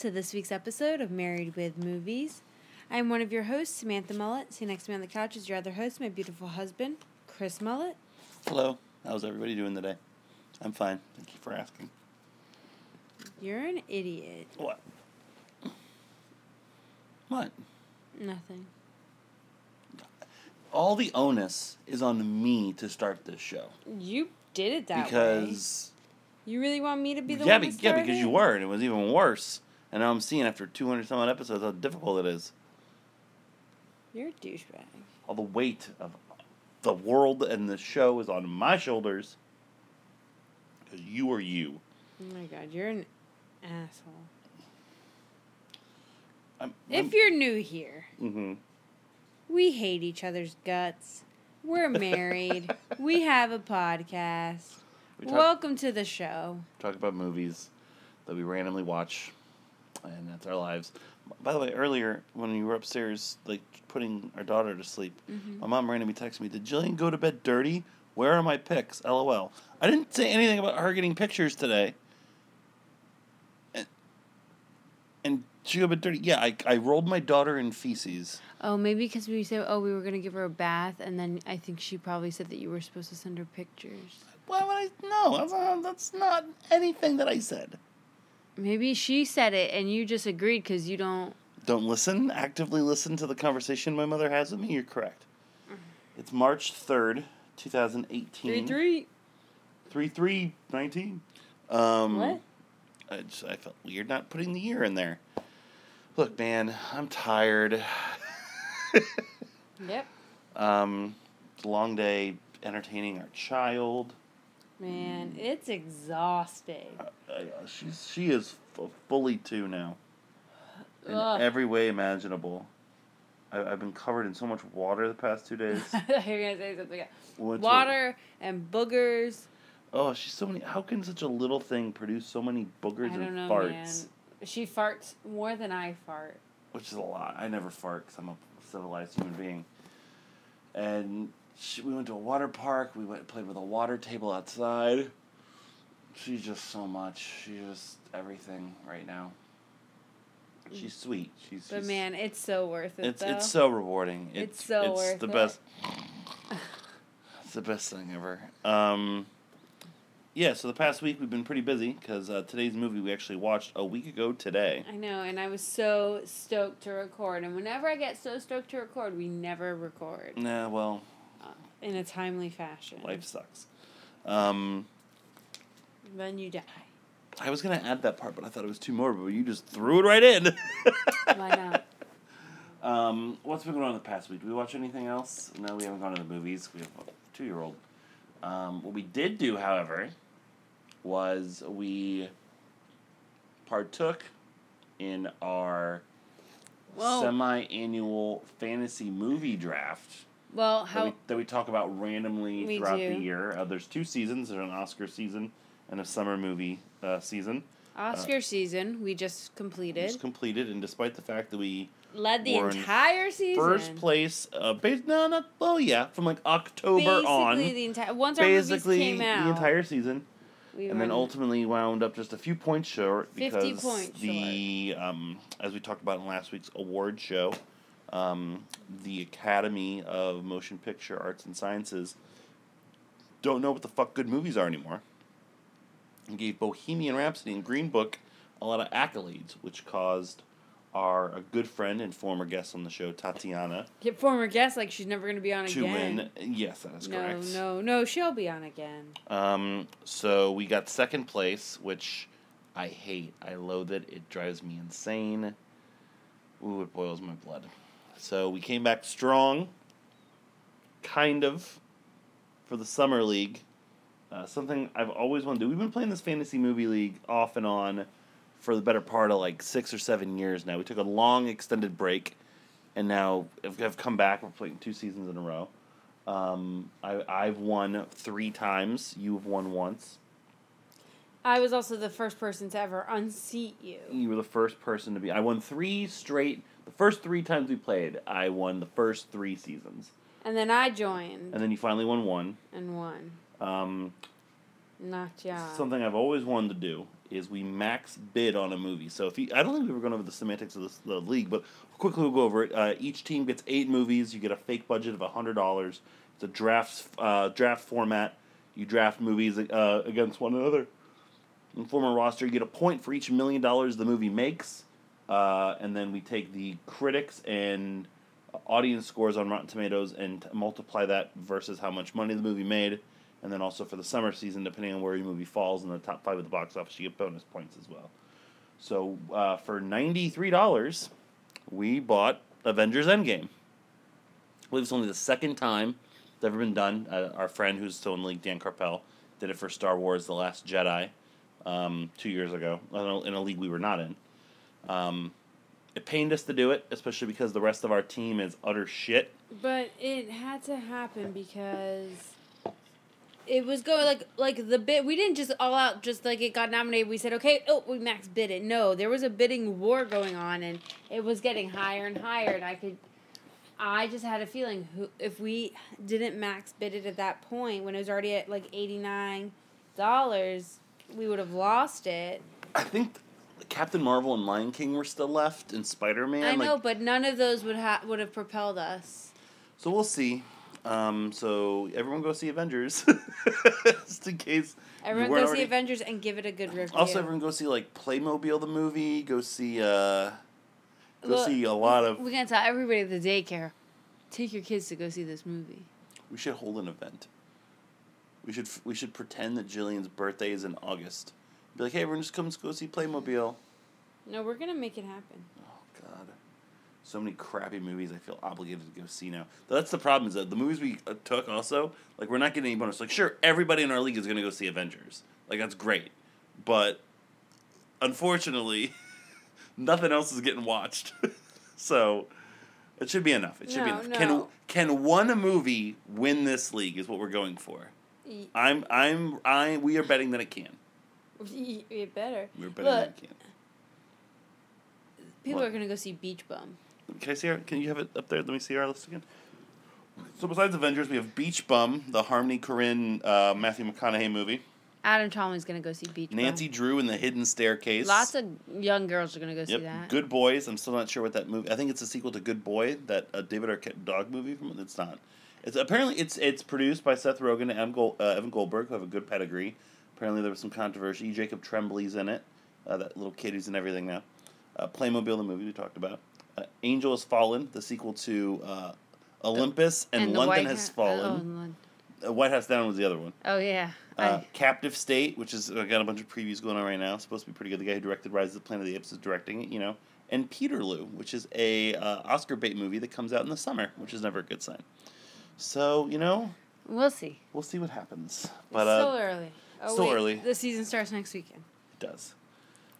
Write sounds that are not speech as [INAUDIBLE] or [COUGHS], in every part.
To this week's episode of Married with Movies. I'm one of your hosts, Samantha Mullet. See next to me on the couch is your other host, my beautiful husband, Chris Mullet. Hello. How's everybody doing today? I'm fine. Thank you for asking. You're an idiot. What? What? Nothing. All the onus is on me to start this show You did it that way. because You really want me to be the yeah, one be, to yeah, because you were, and it was even worse. And now I'm seeing after 200 some odd episodes how difficult it is. You're a douchebag. All the weight of the world and the show is on my shoulders because you are you. Oh my god, you're an asshole. I'm, If you're new here, hmm we hate each other's guts. We're [LAUGHS] married. we have a podcast. We talk- Welcome to the show. talk about movies that we randomly watch, and that's our lives. By the way, earlier when you were upstairs, like putting our daughter to sleep, mm-hmm. my mom randomly texted me, "Did Jillian go to bed dirty? Where are my pics? LOL." I didn't say anything about her getting pictures today. And, and she go to bed dirty. Yeah, I, I rolled my daughter in feces. Oh, maybe because we said, oh, we were going to give her a bath, and then I think she probably said that you were supposed to send her pictures. Why would I? No, that's not, that's not anything that I said. Maybe she said it, and you just agreed because you don't. don't listen, actively listen to the conversation my mother has with me, you're correct. It's March 3rd, 2018. 3 3. 3 3 19. Um, What? I, just, I felt weird not putting the year in there. Look, man, I'm tired. Yep. [LAUGHS] um, it's a long day entertaining our child. Man, it's exhausting. Uh, uh, she's she is f- fully two now, in Ugh. every way imaginable. I, I've been covered in so much water the past two days. [LAUGHS] You're to say something else. We to- Water and boogers. Oh, she's so many. How can such a little thing produce so many boogers I and don't know, farts? man. She farts more than I fart. Which is a lot. I never fart because I'm a civilized human being. And she, we went to a water park. We went played with a water table outside. She's just so much. She's just everything right now. She's sweet. She's. But she's- man, it's so worth it. it's though. it's so rewarding. It's so worth the it. best. [LAUGHS] It's the best thing ever. Um, yeah. So the past week we've been pretty busy because uh, today's movie we actually watched a week ago today. I know, and I was so stoked to record. And whenever I get so stoked to record, we never record Nah, well, in a timely fashion. life sucks. Um, Then you die. I was gonna add that part, but I thought it was too morbid. But you just threw it right in. [LAUGHS] Why not? um, what's been going on in the past week? Did we watch anything else? No, we haven't gone to the movies. We have a two-year-old. Um, what we did do, however, was we partook in our Well- semi-annual fantasy movie draft Well, that how we, that we talk about randomly We throughout do. the year. Uh, there's two seasons. There's an Oscar season and a summer movie uh, season. Oscar season we just completed It's completed, and despite the fact that we led the entire season. first place, uh, bas- no, not well, yeah, from like October basically on, the entire once our movies basically came out, the entire season, we and then ultimately wound up just a few points short 50 because points the um, as we talked about in last week's award show, um, the Academy of Motion Picture Arts and Sciences don't know what the fuck good movies are anymore. And gave Bohemian Rhapsody and Green Book a lot of accolades, which caused our a good friend and former guest on the show, Tatiana, Get former guest like she's never gonna be on to again. win. Yes, that is no, correct. no, no. She'll be on again. Um, so we got second place, which I hate. I loathe it. It drives me insane. Ooh, it boils my blood. So we came back strong, kind of, for the summer league. Uh, something I've always wanted to do. We've been playing this fantasy movie league off and on for the better part of like six or seven years now. We took a long extended break, and now have come back. We're playing two seasons in a row. Um, I, I've won three times. You've won once. I was also the first person to ever unseat you. You were the first person to be. I won three straight. The first three times we played, I won the first three seasons, And then I joined and then you finally won one. and won. Um, Knocked you something I've always wanted to do is we max bid on a movie. So if you, I don't think we were going over the semantics of this, the league, but quickly we'll go over it. Uh, each team gets eight movies. You get a fake budget of hundred dollars. It's a draft uh, draft format. You draft movies uh, against one another. In former roster, you get a point for each million dollars the movie makes, uh, and then we take the critics and audience scores on Rotten Tomatoes and multiply that versus how much money the movie made, and then also for the summer season, depending on where your movie falls in the top five of the box office, you get bonus points as well. So uh, for ninety three dollars, we bought Avengers Endgame. I believe it's only the second time it's ever been done. Uh, our friend who's still in the league, Dan Carpel, did it for Star Wars: The Last Jedi um, two years ago in a, league we were not in. Um, it pained us to do it, especially because the rest of our team is utter shit. But it had to happen because it was going like like the bid. We didn't just all out just like it got nominated. We said okay, oh we max bid it. No, there was a bidding war going on, and it was getting higher and higher. And I could, I just had a feeling who if we didn't max bid it at that point when it was already at like eighty nine dollars, we would have lost it. I think Captain Marvel and Lion King were still left, and Spider Man. I like, know, but none of those would have would have propelled us. So we'll see. Um, so everyone go see Avengers, [LAUGHS] just in case. Everyone go already- see Avengers and give it a good review. Also, everyone go see like Playmobil the movie. Go see. uh Go Look, see a lot of. We're gonna tell everybody at the daycare, take your kids to go see this movie. We should hold an event. We should we should pretend that Jillian's birthday is in August. Be like, hey, everyone, just come go see Playmobil. No, we're gonna make it happen. Oh God, so many crappy movies. I feel obligated to go see now. That's the problem. Is that the movies we uh, took also like we're not getting any bonus. Like, sure, everybody in our league is gonna go see Avengers. Like that's great, but unfortunately, [LAUGHS] nothing else is getting watched. [LAUGHS] so it should be enough. It should be No, enough. Can can one movie win this league? Is what we're going for. I'm I'm I we are betting that it can. You better. We're betting Look, that it can. people What? are gonna go see Beach Bum. Can I see our, Can you have it up there? Let me see our list again. So besides Avengers, we have Beach Bum, the Harmony Korine, uh, Matthew McConaughey movie. Adam Chalmers gonna go see Beach Nancy Drew in the Hidden Staircase. Bum. Lots of young girls are gonna go see that. Good Boys. I'm still not sure what that movie. I think it's a sequel to Good Boy, that uh, David Arquette dog movie. From it's not. It's apparently it's it's produced by Seth Rogen and Evan, Gold, uh, Evan Goldberg, who have a good pedigree. Apparently there was some controversy. Jacob Tremblay's in it. Uh, that little kid who's in everything now. Uh, Playmobil, the movie we talked about. Uh, Angel has Fallen, the sequel to uh, Olympus, and, the London has Ha- Fallen. Oh, White House Down was the other one. oh yeah. Uh, I, Captive State, which is I got a bunch of previews going on right now. Supposed to be pretty good. The guy who directed Rise of the Planet of the Apes is directing it, you know. And Peterloo, which is a uh, Oscar bait movie that comes out in the summer, which is never a good sign. So you know, we'll see. we'll see what happens. But it's uh, still early. Oh, still wait, early. The season starts next weekend. it does.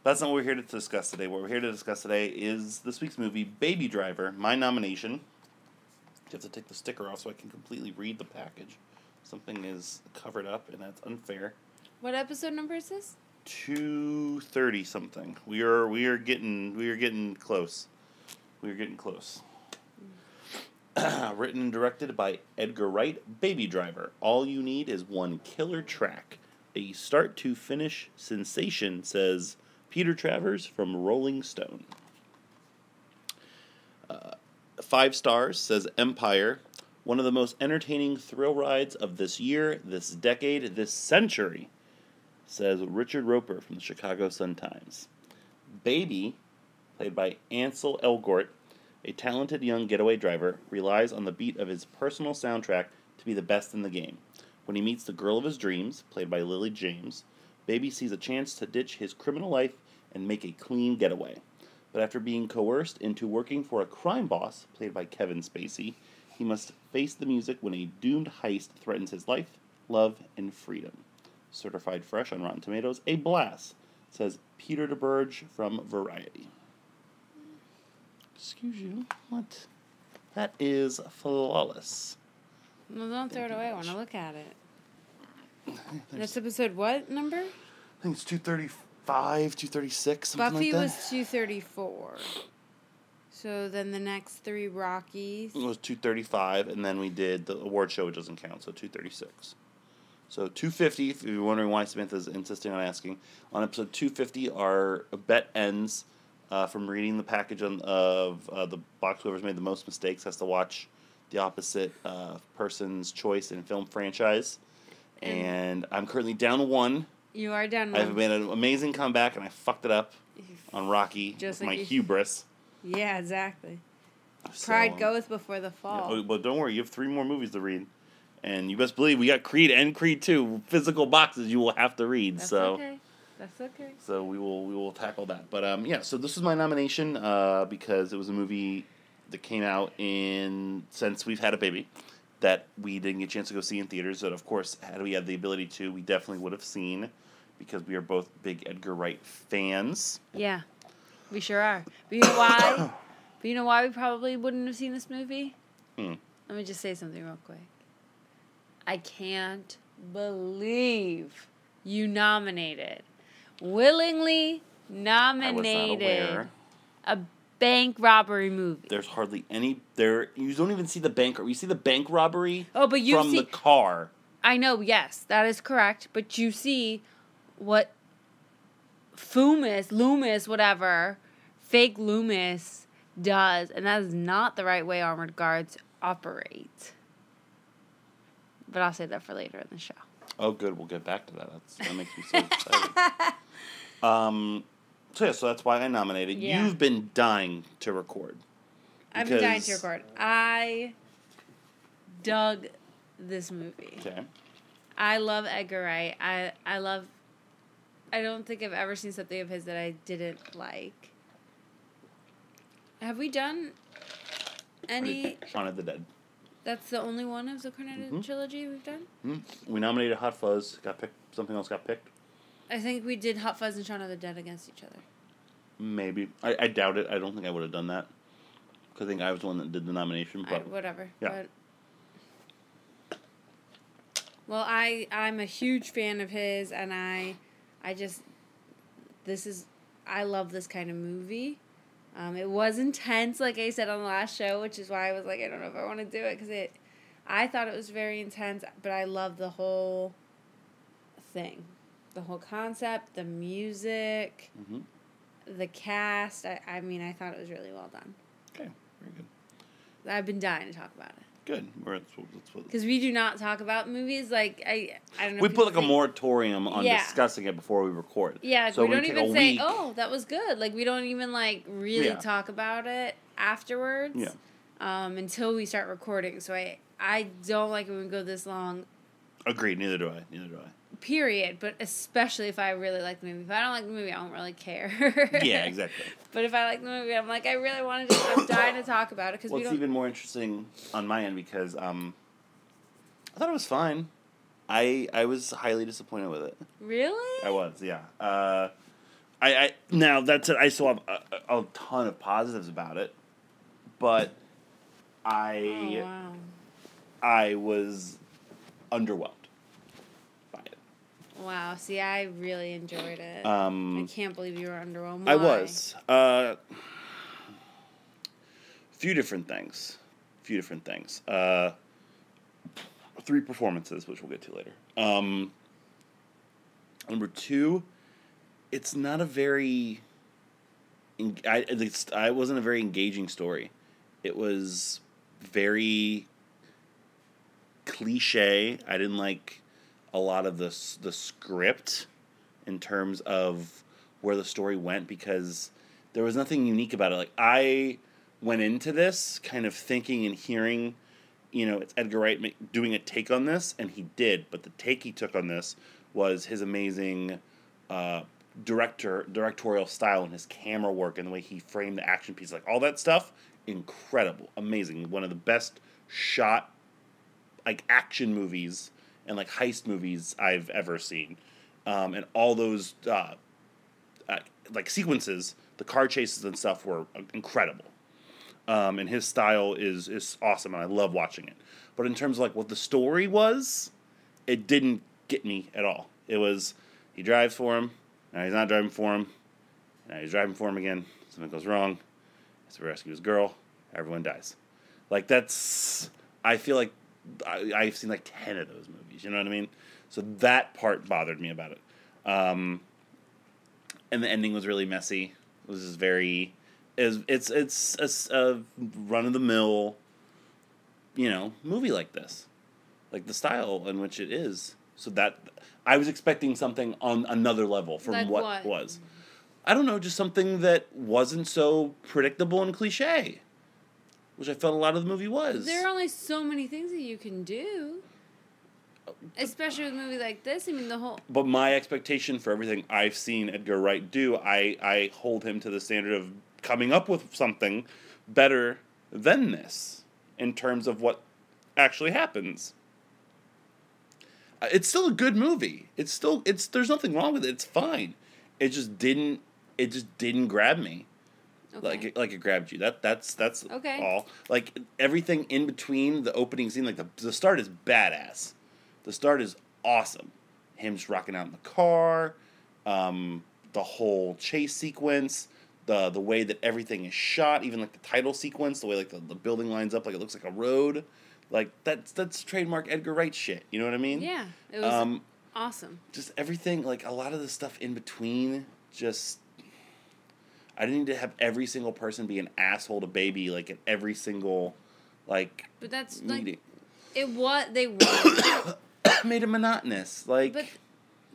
That's not what we're here to discuss today. What we're here to discuss today is this week's movie, Baby Driver. My nomination. You have to take the sticker off so I can completely read the package. Something is covered up, and that's unfair. What episode number is this? two thirty something. We are we are getting we are getting close. We are getting close. [CLEARS THROAT] Written and directed by Edgar Wright, Baby Driver. All you need is one killer track. A start to finish sensation, says Peter Travers from Rolling Stone. Uh, five stars, says Empire. One of the most entertaining thrill rides of this year, this decade, this century says Richard Roeper from the Chicago Sun Times. Baby played by Ansel Elgort, a talented young getaway driver, relies on the beat of his personal soundtrack to be the best in the game. When he meets the girl of his dreams, played by Lily James, Baby sees a chance to ditch his criminal life and make a clean getaway. But after being coerced into working for a crime boss, played by Kevin Spacey, he must face the music when a doomed heist threatens his life, love, and freedom. Certified fresh on Rotten Tomatoes, a blast, says Peter Debruge from Variety. Excuse you, what? That is flawless. Well, don't throw it away. I want to look at it. [LAUGHS] That's episode what number? I think it's 235, 236, something Buffy like that. was 234. So then the next three Rockies. It was 235, and then we did the award show, which doesn't count, so 236. So 250, if you're wondering why Samantha's insisting on asking, on episode 250, our bet ends uh, from reading the package on, of uh, the box. Whoever's made the most mistakes has to watch the opposite uh, person's choice in film franchise. And I'm currently down one. You are down one. I've made an amazing comeback, and I fucked it up on Rocky. Just with like my you- hubris. Yeah, exactly. So, Pride um, goeth before the fall. oh, but don't worry, you have three more movies to read, and you best believe we got Creed and Creed Two physical boxes you will have to read. That's so, okay. That's okay. so we will we will tackle that. But um, yeah, so this is my nomination uh, because it was a movie that came out in since we've had a baby that we didn't get a chance to go see in theaters. That of course, had we had the ability to, we definitely would have seen because we are both big Edgar Wright fans. Yeah, we sure are. But you know why? [COUGHS] but you know why we probably wouldn't have seen this movie? Hmm. Let me just say something real quick. I can't believe you nominated, willingly I was not nominated a bank robbery movie. There's hardly any there. You don't even see the bank. You see the bank robbery Oh, but you from see, the car. I know, yes, that is correct. But you see what Fumis, Loomis, whatever, fake Loomis does, and that is not the right way armored guards operate. But I'll say that for later in the show. Oh, good. We'll get back to that. That's, that makes me so [LAUGHS] excited. Um, so yeah, so that's why I nominated. Yeah. You've been dying to record. I've been dying to record. I dug this movie. Okay. I love Edgar Wright. I I love. I don't think I've ever seen something of his that I didn't like. Have we done any? Shaun of the Dead. That's the only one of the Cornetto Mhm. trilogy we've done. Hmm? We nominated Hot Fuzz. Got picked. Something else got picked. I think we did Hot Fuzz and Shaun of the Dead against each other. Maybe. I, I doubt it. I don't think I would have done that. Because I think I was the one that did the nomination. I, But whatever. yeah. But, well, I I'm a huge fan of his, and I, I just, this is, I love this kind of movie. Um, it was intense, like I said on the last show, which is why I was like, I don't know if I want to do it because it, I thought it was very intense, but I love the whole thing, the whole concept, the music, Mhm. the cast. I, I mean, I thought it was really well done. okay, very good. I've been dying to talk about it. Good. We're, that's what, that's what, Because we do not talk about movies. Like I, I don't know. we put like a moratorium on Yeah. discussing it before we record. Yeah, So we we don't even say, week- "Oh, that was good." Like we don't even like really Yeah. talk about it afterwards. Yeah. Um, until we start recording. So I, I don't like it when we go this long. Agreed. Neither do I. Neither do I. Period. But especially if I really like the movie. If I don't like the movie, I don't really care. Yeah, [LAUGHS] exactly. But if I like the movie, I'm like, I really want to. Just, I'm dying to talk about it because Well, we it's don't. even more interesting on my end because um, I thought it was fine. I I was highly disappointed with it. really. I was, yeah. Uh, I, I now that's it. I still have a, a, ton of positives about it, but I Oh wow. I was underwhelmed. Wow. See, I really enjoyed it. Um, I can't believe you were underwhelmed. I was. Uh, few different things. A Few different things. Uh, three performances, which we'll get to later. Um, number two, it's not a very. I I wasn't a very engaging story. It was very cliche. I didn't like a lot of the the script in terms of where the story went because there was nothing unique about it. Like I went into this kind of thinking and hearing, you know, it's Edgar Wright doing a take on this, and he did. But the take he took on this was his amazing uh, director directorial style and his camera work and the way he framed the action piece, like all that stuff, incredible, amazing. One of the best shot like action movies and like heist movies I've ever seen, um, and all those uh, uh, like sequences, the car chases and stuff were incredible. Um, and his style is is awesome, and I love watching it. But in terms of like what the story was, it didn't get me at all. It was he drives for him, now he's not driving for him, now he's driving for him again. Something goes wrong. He has to rescue his girl. Everyone dies. Like that's I feel like I, I've seen like ten of those movies. You know what I mean? So that part bothered me about it. Um, and the ending was really messy. It was just very, it's it's it's a, a run of the mill, you know, movie like this, like the style in which it is. So that I was expecting something on another level from Like what, what? was. I don't know, just something that wasn't so predictable and cliche, which I felt a lot of the movie was. There are only so many things that you can do. Especially with a movie like this. I mean, the whole. but my expectation for everything I've seen Edgar Wright do, I, I hold him to the standard of coming up with something better than this in terms of what actually happens. Uh, It's still a good movie. It's still it's there's nothing wrong with it. It's fine. It just didn't it just didn't grab me Okay. like it, like it grabbed you. That that's that's Okay. all. Like everything in between the opening scene, like the the start is badass. The start is awesome. Him just rocking out in the car, um, the whole chase sequence, the the way that everything is shot, even like the title sequence, the way like the, the building lines up, like it looks like a road. Like that's that's trademark Edgar Wright shit. You know what I mean? Yeah. It was Um, awesome. just everything like a lot of the stuff in between just i didn't need to have every single person be an asshole to baby like at every single like But that's like. It what they want. [COUGHS] [COUGHS] made it monotonous like But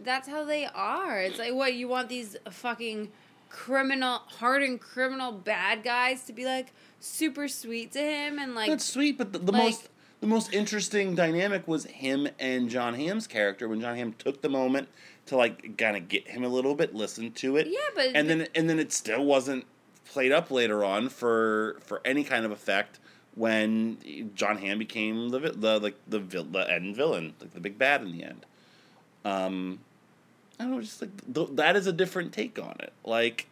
that's how they are. It's like what you want these fucking criminal, hardened criminal bad guys to be like super sweet to him and like that's sweet but the, the like- most the most interesting dynamic was him and john hamm's character when john hamm took the moment to like kind of get him a little bit listen to it yeah, but and then and then it still wasn't played up later on for for any kind of effect when John Hamm became the the like the the end villain, like the big bad in the end. Um, I don't know, just like th- that is a different take on it. Like,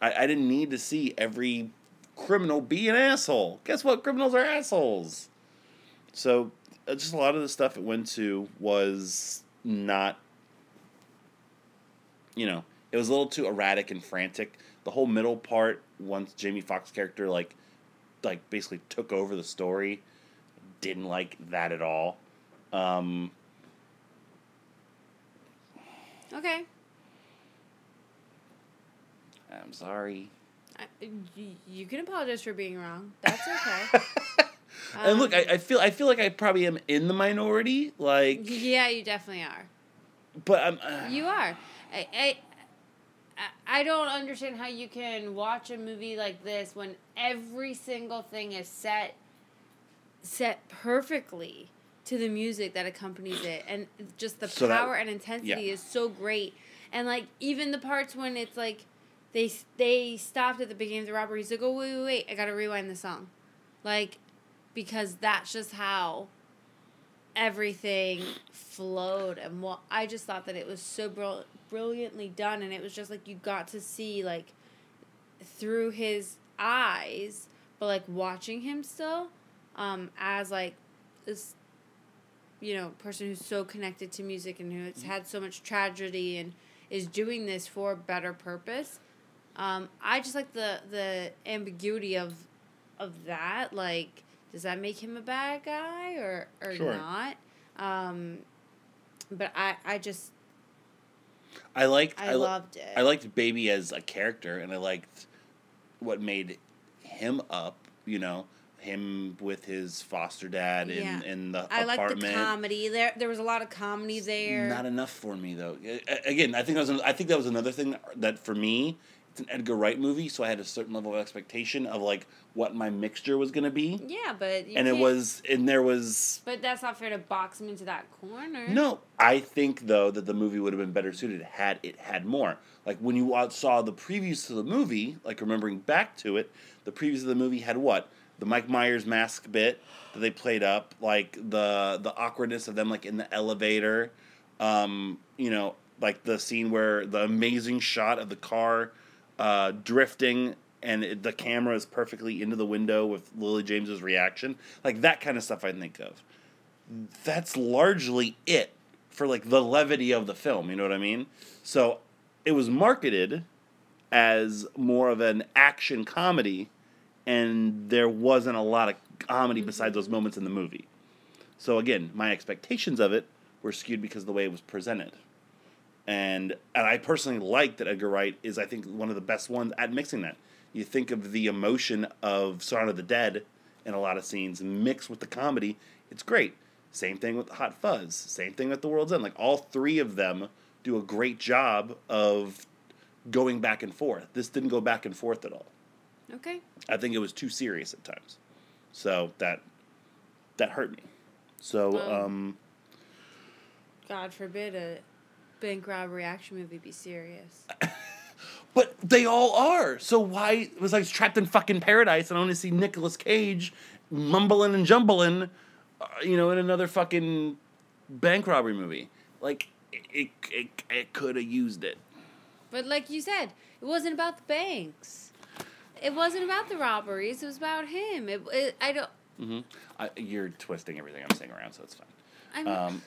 I I didn't need to see every criminal be an asshole. Guess what? Criminals are assholes. So uh, just a lot of the stuff it went to was not you know, it was a little too erratic and frantic. The whole middle part, once Jamie Foxx character like, like basically took over the story, didn't like that at all. Um, okay. I'm sorry. I, you, can apologize for being wrong. That's [LAUGHS] okay. and look, I, I feel I feel like I probably am in the minority. Like, yeah, you definitely are. but I'm. Uh, You are. I, I, I- don't understand how you can watch a movie like this when every single thing is set set perfectly to the music that accompanies it. And just the So that- power and intensity yeah. is so great. And like even the parts when it's like they they stopped at the beginning of the robbery. He's like oh wait wait wait. I gotta rewind the song. Like because that's just how everything flowed and what I just thought that it was so brill- brilliantly done and it was just like you got to see like through his eyes but like watching him still um as like this you know person who's so connected to music and who has had so much tragedy and is doing this for a better purpose um I just like the the ambiguity of of that like does that make him a bad guy or or Sure. not um but i i just I liked. i, I, loved it I liked Baby as a character, and I liked what made him up. You know, him with his foster dad in, Yeah. in the I liked the comedy there there was a lot of comedy there Not enough for me though. Again, I think that was I think that was another thing that for me it's an Edgar Wright movie, so I had a certain level of expectation of like what my mixture was gonna be, Yeah, but and it was and there was But that's not fair to box him into that corner. no. I think though that the movie would have been better suited had it had more. Like when you saw the previews to the movie, like remembering back to it, the previews of the movie had what the Mike Myers mask bit that they played up, like the the awkwardness of them like in the elevator, um, you know, like the scene where the amazing shot of the car uh, drifting and it, the camera is perfectly into the window with Lily James's reaction, like that kind of stuff I think of that's largely it for like the levity of the film. You know what I mean? So it was marketed as more of an action comedy, and there wasn't a lot of comedy besides those moments in the movie. So again, my expectations of it were skewed because of the way it was presented. And and I personally like that Edgar Wright is I think one of the best ones at mixing that. You think of the emotion of Shaun of the Dead in a lot of scenes mixed with the comedy, it's great. Same thing with Hot Fuzz. Same thing with The World's End. Like all three of them do a great job of going back and forth. This didn't go back and forth at all. Okay. I think it was too serious at times. So that that hurt me. So Well- um God forbid a bank robbery action movie be serious. [LAUGHS] But they all are. So why it was like trapped in fucking paradise and I only see Nicolas Cage mumbling and jumbling, uh, you know, in another fucking bank robbery movie. Like it, it, it, it could have used it. But like you said, it wasn't about the banks. It wasn't about the robberies. It was about him. It, it I don't. hmm I, you're twisting everything I'm saying around, so it's fine. I'm Um,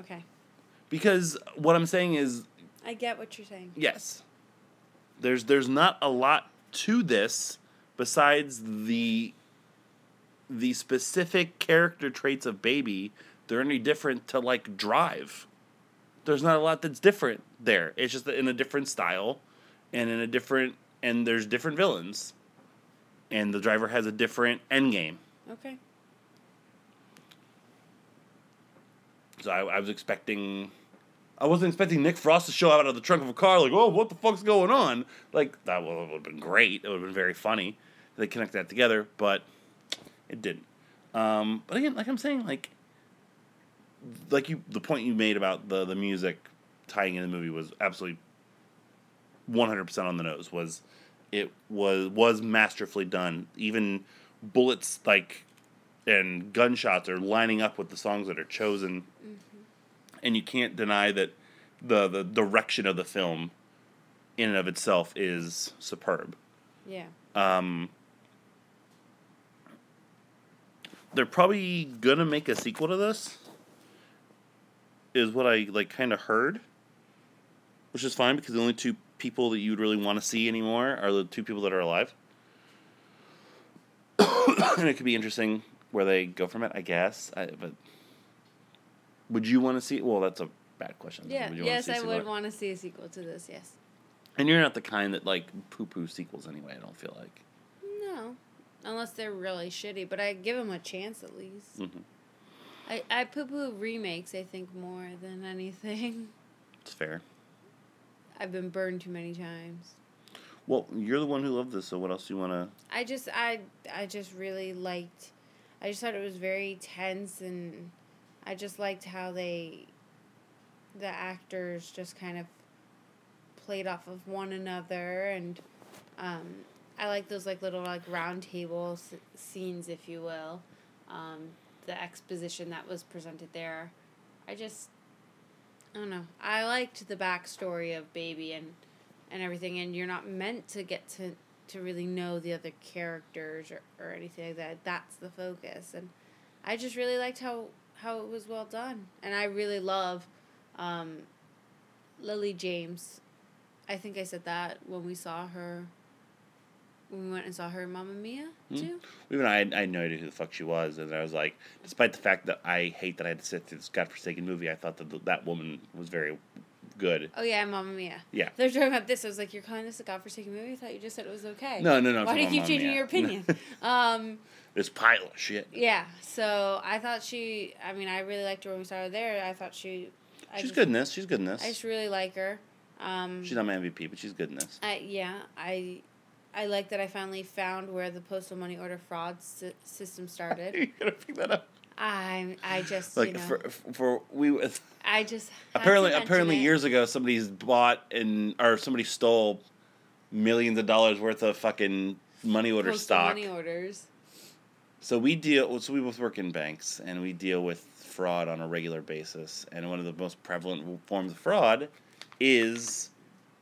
okay. Because what I'm saying is I get what you're saying. yes, there's there's not a lot to this besides the the specific character traits of Baby. They're any different to like Drive. There's not a lot that's different there. It's just in a different style, and in a different and there's different villains, and the driver has a different end game. Okay. So I, I was expecting. I wasn't expecting Nick Frost to show up out of the trunk of a car like, "Oh, what the fuck's going on?" Like that would have been great. It would have been very funny. They connect that together, but it didn't. Um, but again, like I'm saying, like, like you, the point you made about the the music tying in the movie was absolutely 100 percent on the nose. Was it was was masterfully done. Even bullets like and gunshots are lining up with the songs that are chosen. And you can't deny that the the direction of the film in and of itself is superb. Yeah. um they're probably gonna make a sequel to this is what i like kind of heard which is fine because the only two people that you would really want to see anymore are the two people that are alive. [COUGHS] And it could be interesting where they go from it i guess I, but would you want to see well that's a bad question Yeah. Would you Yes, see a I would want to see a sequel to this. Yes. and you're not the kind that like poo poo sequels anyway i don't feel like No, unless they're really shitty. But I give them a chance at least. Mhm. I I poo poo remakes. I think more than anything. it's fair I've been burned too many times. Well, you're the one who loved this, so what else do you want to? I just I I just really liked. I just thought it was very tense, and I just liked how they, the actors, just kind of played off of one another, and um, I like those like little like round table s- scenes, if you will, um, the exposition that was presented there. I just, I don't know. I liked the backstory of Baby and and everything, and you're not meant to get to to really know the other characters or, or anything like that. That's the focus, and I just really liked how how it was well done, and I really love um, Lily James. I think I said that when we saw her. When we went and saw her in Mamma Mia Hmm. too. Even I, I had no idea who the fuck she was, and I was like, despite the fact that I hate that I had to sit through this godforsaken movie, I thought that that woman was very good. Oh yeah, Mamma Mia. Yeah. They're talking about this. I was like, "You're calling this a godforsaken movie? I thought you just said it was okay." No, no, no. Why do you keep changing your opinion? [LAUGHS] um, this pile of shit. yeah. So I thought she. I mean, I really liked her when we saw her there. I thought she. I She's just, good in this. She's good in this. I just really like her. Um, She's not my MVP, but she's good in this. I yeah, I I like that I finally found where the postal money order fraud sy- system started. [LAUGHS] you gotta pick that up. I I just Like you know for for we I just apparently apparently it. years ago somebody's bought and or somebody stole millions of dollars worth of fucking money order Postal stock. money orders. So we deal. So we both work in banks, and we deal with fraud on a regular basis. And one of the most prevalent forms of fraud is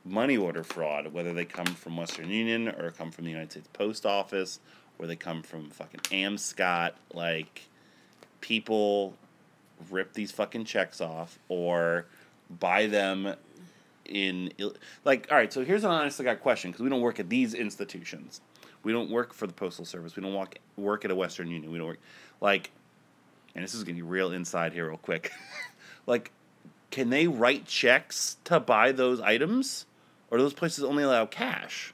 money order fraud, whether they come from Western Union or come from the United States Post Office, or they come from fucking Amscot. Like people rip these fucking checks off or buy them in ill- like all right so here's an honest god question because we don't work at these institutions. We don't work for the postal service. We don't walk, work at a western union. We don't work like and this is going to be real inside here real quick. [LAUGHS] Like can they write checks to buy those items? Or do those places only allow cash?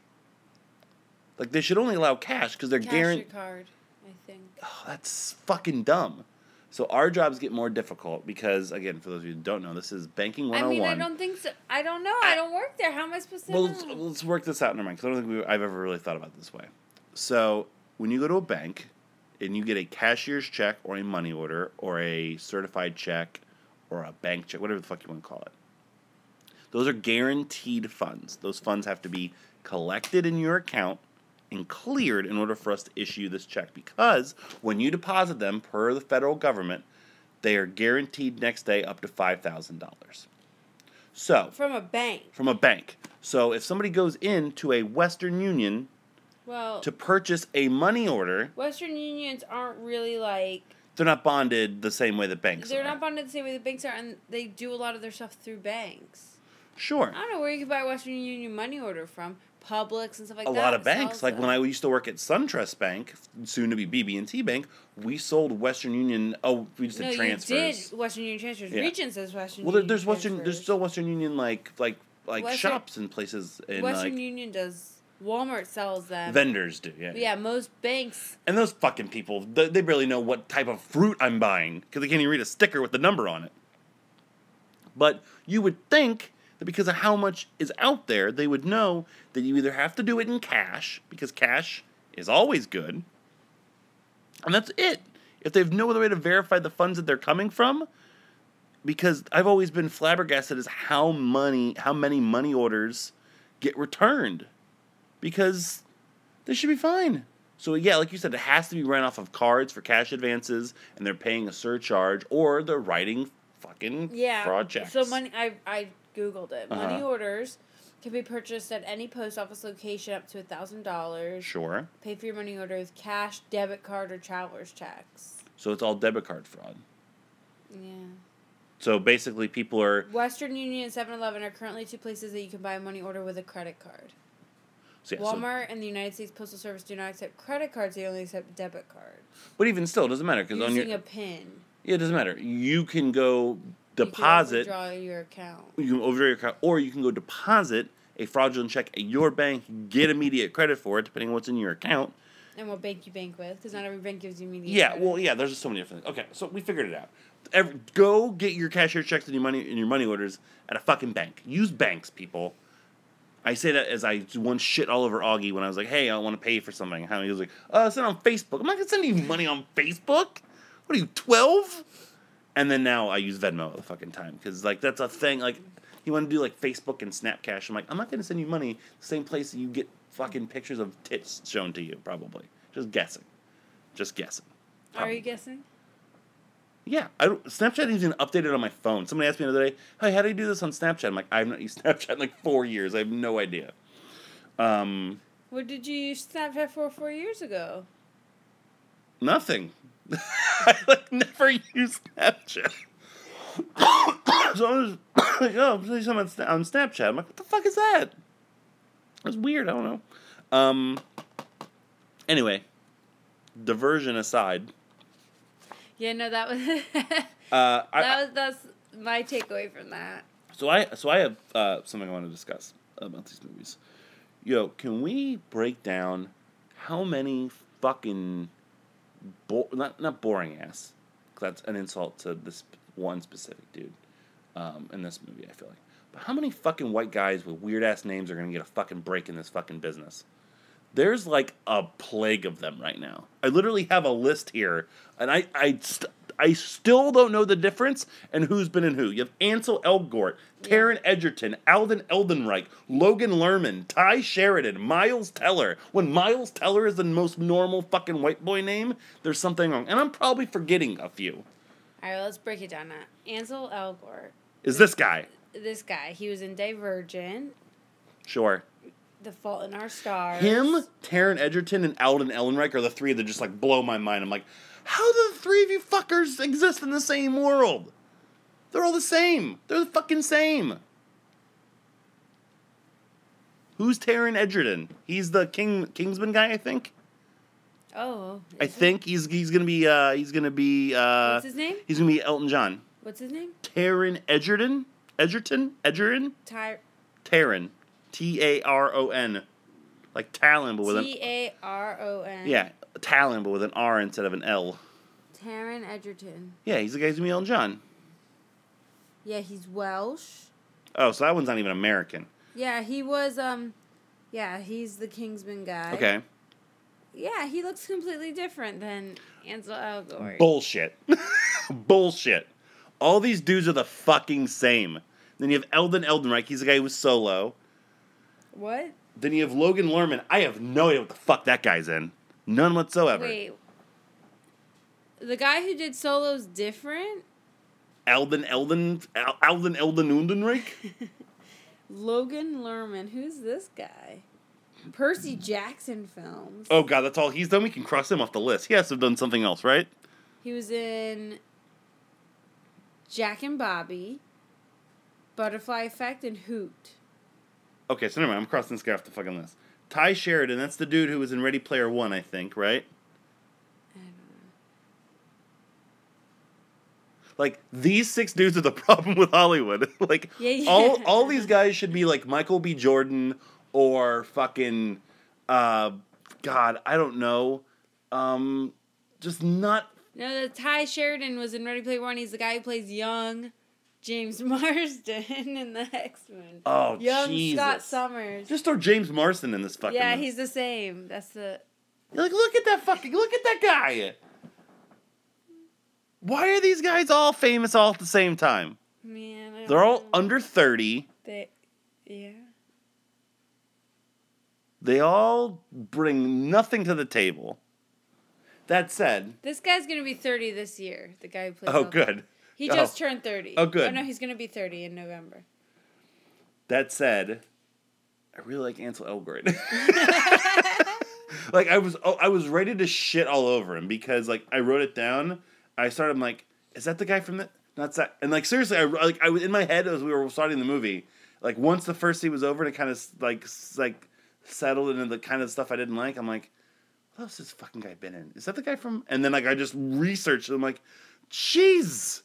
Like they should only allow cash because they're guaranteed card, I think. Oh, that's fucking dumb. So our jobs get more difficult because, again, for those of you who don't know, this is banking I mean, 101. I oh don't think so. I don't know. I, I- don't work there. How am I supposed to well, know? let's, let's work this out in our mind because I don't think we, I've ever really thought about it this way. So when you go to a bank and you get a cashier's check or a money order or a certified check or a bank check, whatever the fuck you want to call it, those are guaranteed funds. Those funds have to be collected in your account and cleared in order for us to issue this check because when you deposit them per the federal government, they are guaranteed next day up to $5,000. So, From a bank. from a bank. So if somebody goes into a Western Union Well, to purchase a money order, Western Unions aren't really like they're not bonded the same way that banks are. they're are. not bonded the same way the banks are, and they do a lot of their stuff through banks. Sure. I don't know where you can buy Western Union money order from, Publix and stuff like a that. A lot of banks, like when I used to work at SunTrust Bank, soon to be BB&T Bank, we sold Western Union. Oh, we just no, did transfers. you did Western Union transfers. Yeah. Region says Western. Well, there, Union there's Western. There's still Western Union like like like Western- shops and places and Western like Union does. Walmart sells them. vendors do. Yeah. yeah, most banks. And those fucking people, they, they barely know what type of fruit I'm buying because they can't even read a sticker with the number on it. But you would think that because of how much is out there, they would know that you either have to do it in cash, because cash is always good, and that's it. If they have no other way to verify the funds that they're coming from, because I've always been flabbergasted as how money, how many money orders get returned, because they should be fine. So yeah, like you said, it has to be run off of cards for cash advances, and they're paying a surcharge, or they're writing fucking Yeah. fraud checks. So money. I I googled it. Money Uh-huh. orders can be purchased at any post office location up to a thousand dollars. Sure. Pay for your money order with cash, debit card, or traveler's checks. So it's all debit card fraud. Yeah. So basically, people are Western Union and 7-Eleven are currently two places that you can buy a money order with a credit card. so, yeah, so- Walmart and the United States Postal Service do not accept credit cards; they only accept debit cards. but even still, it doesn't matter because on Using your a PIN. yeah, it doesn't matter. You can go You deposit. overdraw your account. You can overdraw your account, or you can go deposit a fraudulent check at your bank, get immediate credit for it, depending on what's in your account. And what bank you bank with, because not every bank gives you immediate. Yeah, credit. well, yeah. There's just so many different things. Okay, so we figured it out. Every, go get your cashier checks and your money and your money orders at a fucking bank. Use banks, people. I say that as I once shit all over Augie when I was like, "Hey, I want to pay for something." How he was like, "Oh, send on Facebook." I'm not gonna send you money on Facebook. What are you, twelve? And then now I use Venmo all the fucking time because like that's a thing. Like you want to do like Facebook and Snapcash. I'm like, I'm not gonna send you money the same place that you get fucking pictures of tits shown to you. Probably just guessing, just guessing. Are you guessing? Yeah, I don't, Snapchat isn't even updated on my phone. Somebody asked me the other day, "Hey, how do you do this on Snapchat?" I'm like, "I've not used [LAUGHS] Snapchat in like four years. I have no idea." Um, What did you use Snapchat for four years ago? nothing. [LAUGHS] I like never use Snapchat. [COUGHS] so I was [COUGHS] like, "Oh, I'm seeing something on, Snapchat." I'm like, "What the fuck is that?" That's weird. I don't know. Um. Anyway, diversion aside, Yeah, no, that was [LAUGHS] uh, I, that was that's my takeaway from that. So I so I have uh, something I want to discuss about these movies. Yo, can we break down how many fucking bo- not not boring ass? That's an insult to this one specific dude um, in this movie. I feel like, But how many fucking white guys with weird ass names are gonna get a fucking break in this fucking business? There's like a plague of them right now. I literally have a list here, and I I st- I still don't know the difference and who's been in who. You have Ansel Elgort, Taron Egerton, Alden Eldenreich, Logan Lerman, Tye Sheridan, Miles Teller. When Miles Teller is the most normal fucking white boy name, there's something wrong. And I'm probably forgetting a few. All right, let's break it down now. Ansel Elgort, Is this guy? this guy, he was in Divergent, Sure. The Fault in Our Stars. Him, Taron Egerton, and Alden Ehrenreich are the three that just like blow my mind. I'm like, how do the three of you fuckers exist in the same world? They're all the same. They're the fucking same. Who's Taron Edgerton? He's the King Kingsman guy, I think. Oh, I think he's he's gonna be uh he's gonna be uh What's his name? he's gonna be Elton John. What's his name? Taron Edgerton? Edgerton? Edgerton? Ty Taron, T A R O N, like Talon, but with an T A R O N. yeah Talon, but with an R instead of an L. Taron Egerton. Yeah, he's the guy who's gonna be Elton John. Yeah, he's Welsh. Oh, so that one's not even American. Yeah, he was. Um, yeah, he's the Kingsman guy. Okay. Yeah, he looks completely different than Ansel Elgort. Bullshit. [LAUGHS] Bullshit. All these dudes are the fucking same. Then you have Eldon Eldenreich. He's the guy who was solo. what? Then you have Logan Lerman. I have no idea what the fuck that guy's in. None whatsoever. Wait. The guy who did solos different. Eldon Elden Al- Alden Eldon Undenreich. [LAUGHS] Logan Lerman. Who's this guy? Percy Jackson films. Oh god, that's all he's done. We can cross him off the list. He has to have done something else, right? He was in Jack and Bobby, Butterfly Effect, and Hoot. Okay, so never mind. I'm crossing this guy off the fucking list. Tye Sheridan, that's the dude who was in Ready Player One, I think, right? I don't know. Like these six dudes are the [LAUGHS] problem with Hollywood. [LAUGHS] like Yeah, yeah. all all these guys should be like Michael B. Jordan or fucking uh God, I don't know. Um just not No, the Tye Sheridan was in Ready Player One. He's the guy who plays young James [LAUGHS] Marsden in the X Men. oh young Jesus. Scott Summers. Just throw James Marsden in this fucking yeah, he's the same. That's the. You're like, look at that fucking look at that guy. Why are these guys all famous all at the same time? Man, I They're all know. under 30. They, yeah. They all bring nothing to the table. That said, This guy's gonna be thirty this year. The guy who plays. oh good. He Oh. just turned thirty. Oh, good. Oh no, he's gonna be thirty in November. That said, I really like Ansel Elgort. [LAUGHS] [LAUGHS] like I was, oh, I was ready to shit all over him because like I wrote it down. I started I'm like, is that the guy from the? Not that. And like seriously, I like I was in my head as we were starting the movie. Like once the first scene was over and it kind of like like settled into the kind of stuff I didn't like. I'm like, what else has this fucking guy been in? Is that the guy from? And then like I just researched. And I'm like, jeez,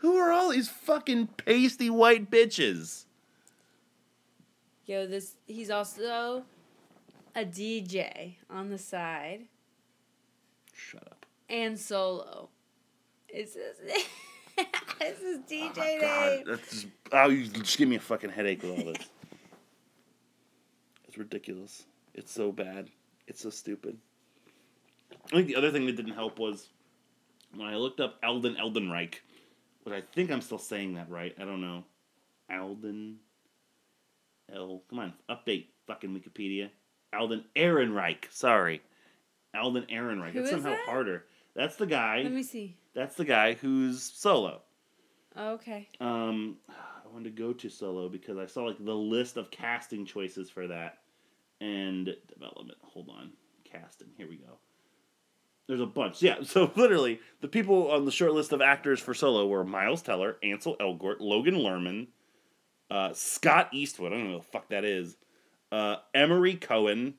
who are all these fucking pasty white bitches? Yo, this he's also a DJ on the side Shut up. and solo. It's his [LAUGHS] It's his DJ Oh name. that's just, oh, you just give me a fucking headache with all this. it's ridiculous. It's so bad. It's so stupid. I think the other thing that didn't help was when I looked up Alden Eldenreich, which I think I'm still saying that right. I don't know. Alden L. Come on, update fucking Wikipedia. Alden Ehrenreich. Sorry, Alden Ehrenreich. Who is somehow that? harder. That's the guy. Let me see. That's the guy who's solo. Okay. Um, I wanted to go to solo because I saw like the list of casting choices for that and development. Hold on, casting. Here we go. There's a bunch. Yeah, [LAUGHS] so literally the people on the short list of actors for solo were Miles Teller, Ansel Elgort, Logan Lerman, uh, Scott Eastwood. I don't know what the fuck that is. Uh, Emory Cohen,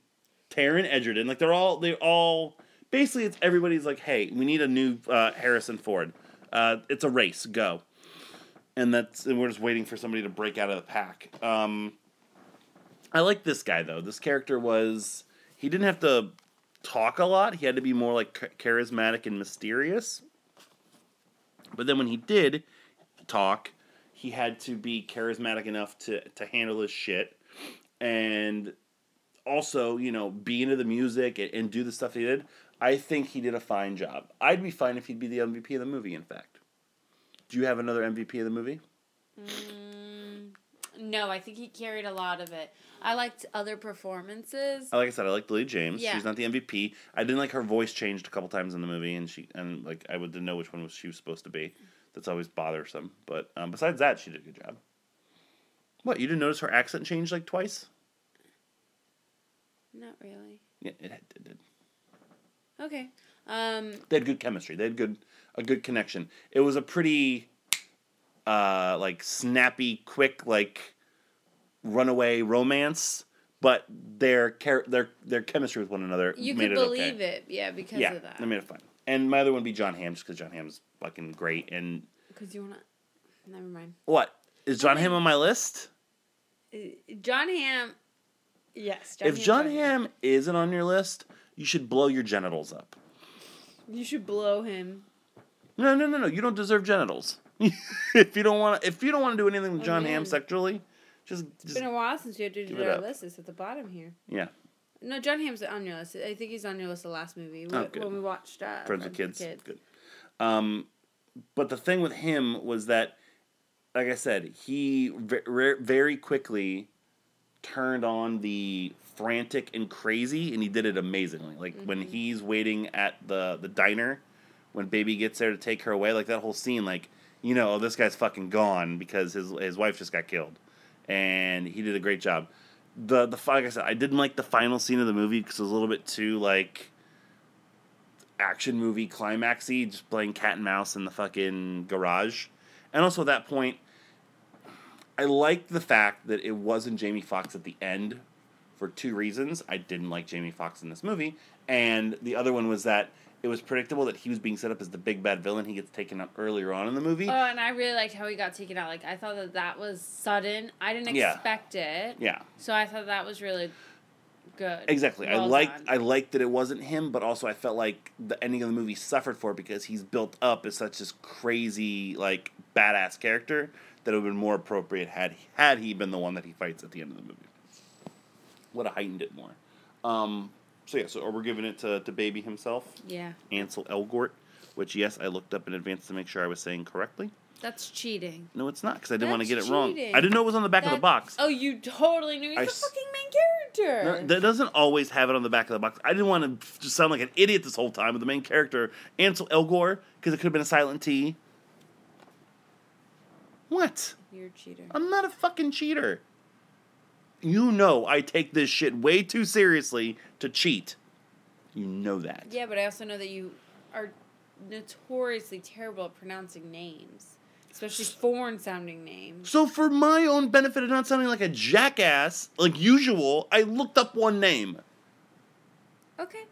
Taron Edgerton. Like they're all they all basically it's everybody's like, hey, we need a new uh, Harrison Ford. Uh, it's a race. Go and that's and we're just waiting for somebody to break out of the pack. Um, I like this guy though. This character was he didn't have to talk a lot. He had to be more like charismatic and mysterious. But then when he did talk, he had to be charismatic enough to to handle his shit, and also you know be into the music and, and do the stuff he did. I think he did a fine job. I'd be fine if he'd be the MVP of the movie. In fact, do you have another MVP of the movie? Mm, no, I think he carried a lot of it. I liked other performances. Like I said, I liked Lily James. Yeah. She's not the MVP. I didn't like her voice changed a couple times in the movie, and she and like I didn't know which one was she was supposed to be. That's always bothersome. But um, besides that, she did a good job. What you didn't notice her accent changed like twice? Not really. Yeah, it, it did. Okay. Um, They had good chemistry. They had good a good connection. It was a pretty uh like snappy, quick like runaway romance, but their char- their their chemistry with one another you made could it believe okay. it, yeah, because yeah, of that. they made it fun. And my other one would be Jon Hamm, just because Jon Hamm's fucking great. And Because you wanna. Never mind. what is Jon Hamm on my list? Uh, Jon Hamm. Yes. if Hamm's John. Hamm isn't on your list, you should blow your genitals up. You should blow him. No, no, no, no. You don't deserve genitals. [LAUGHS] if you don't want if you don't want to do anything with Oh, Jon Hamm sexually, just, It's just been a while since you had to do our list. It's at the bottom here. yeah. No, Jon Hamm's on your list. I think he's on your list the last movie Oh, when we watched uh, Friends with kids. Good. Um, but the thing with him was that, like I said, he re- very quickly turned on the frantic and crazy, and he did it amazingly. Like when he's waiting at the the diner, when baby gets there to take her away, like that whole scene, like you know, oh, this guy's fucking gone because his his wife just got killed, and he did a great job. The the like I said, I didn't like the final scene of the movie because it was a little bit too like action movie climaxy, just playing cat and mouse in the fucking garage. And also at that point, I liked the fact that it wasn't Jamie Foxx at the end for two reasons. I didn't like Jamie Foxx in this movie, and the other one was that it was predictable that he was being set up as the big bad villain. He gets taken out earlier on in the movie. Oh, and I really liked how he got taken out. Like I thought that that was sudden. I didn't Yeah. expect it. yeah, So I thought that was really good. exactly. I Well liked done. I liked that it wasn't him, but also I felt like the ending of the movie suffered for it because he's built up as such this crazy like badass character that it would have been more appropriate had had he been the one that he fights at the end of the movie. Would have heightened it more. Um, so yeah, so we're giving it to, to Baby himself, Yeah, Ansel Elgort, which yes, I looked up in advance to make sure I was saying correctly. that's cheating. No, it's not because I didn't want to get it wrong. cheating. I didn't know it was on the back of the That- box. Oh, you totally knew. He's I the s- fucking main character. No, that doesn't always have it on the back of the box. I didn't want to just sound like an idiot this whole time with the main character, Ansel Elgort, because it could have been a silent T. What? You're a cheater. I'm not a fucking cheater. You know I take this shit way too seriously to cheat. You know that. Yeah, but I also know that you are notoriously terrible at pronouncing names, especially foreign-sounding names. So for my own benefit of not sounding like a jackass, like usual, I looked up one name. Okay,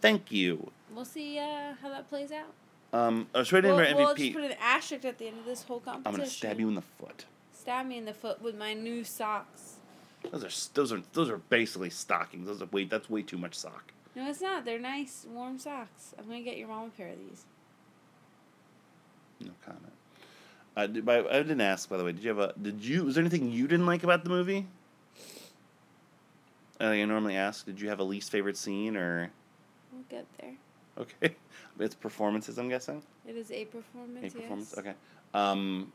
Thank you. we'll see uh, how that plays out. Um, I was ready We'll, for we'll just put an asterisk at the end of this whole competition. I'm gonna stab you in the foot. Stab me in the foot with my new socks. Those are those are those are basically stockings. Those are way that's way too much sock. No, it's not. They're nice, warm socks. I'm gonna get your mom a pair of these. No comment. Uh, did, by, I didn't ask by the way. Did you have a? Did you? Was there anything you didn't like about the movie? Uh, I normally ask. Did you have a least favorite scene or? We'll get there. Okay, [LAUGHS] it's performances. I'm guessing. It is a performance. A yes. performance. Okay. Um,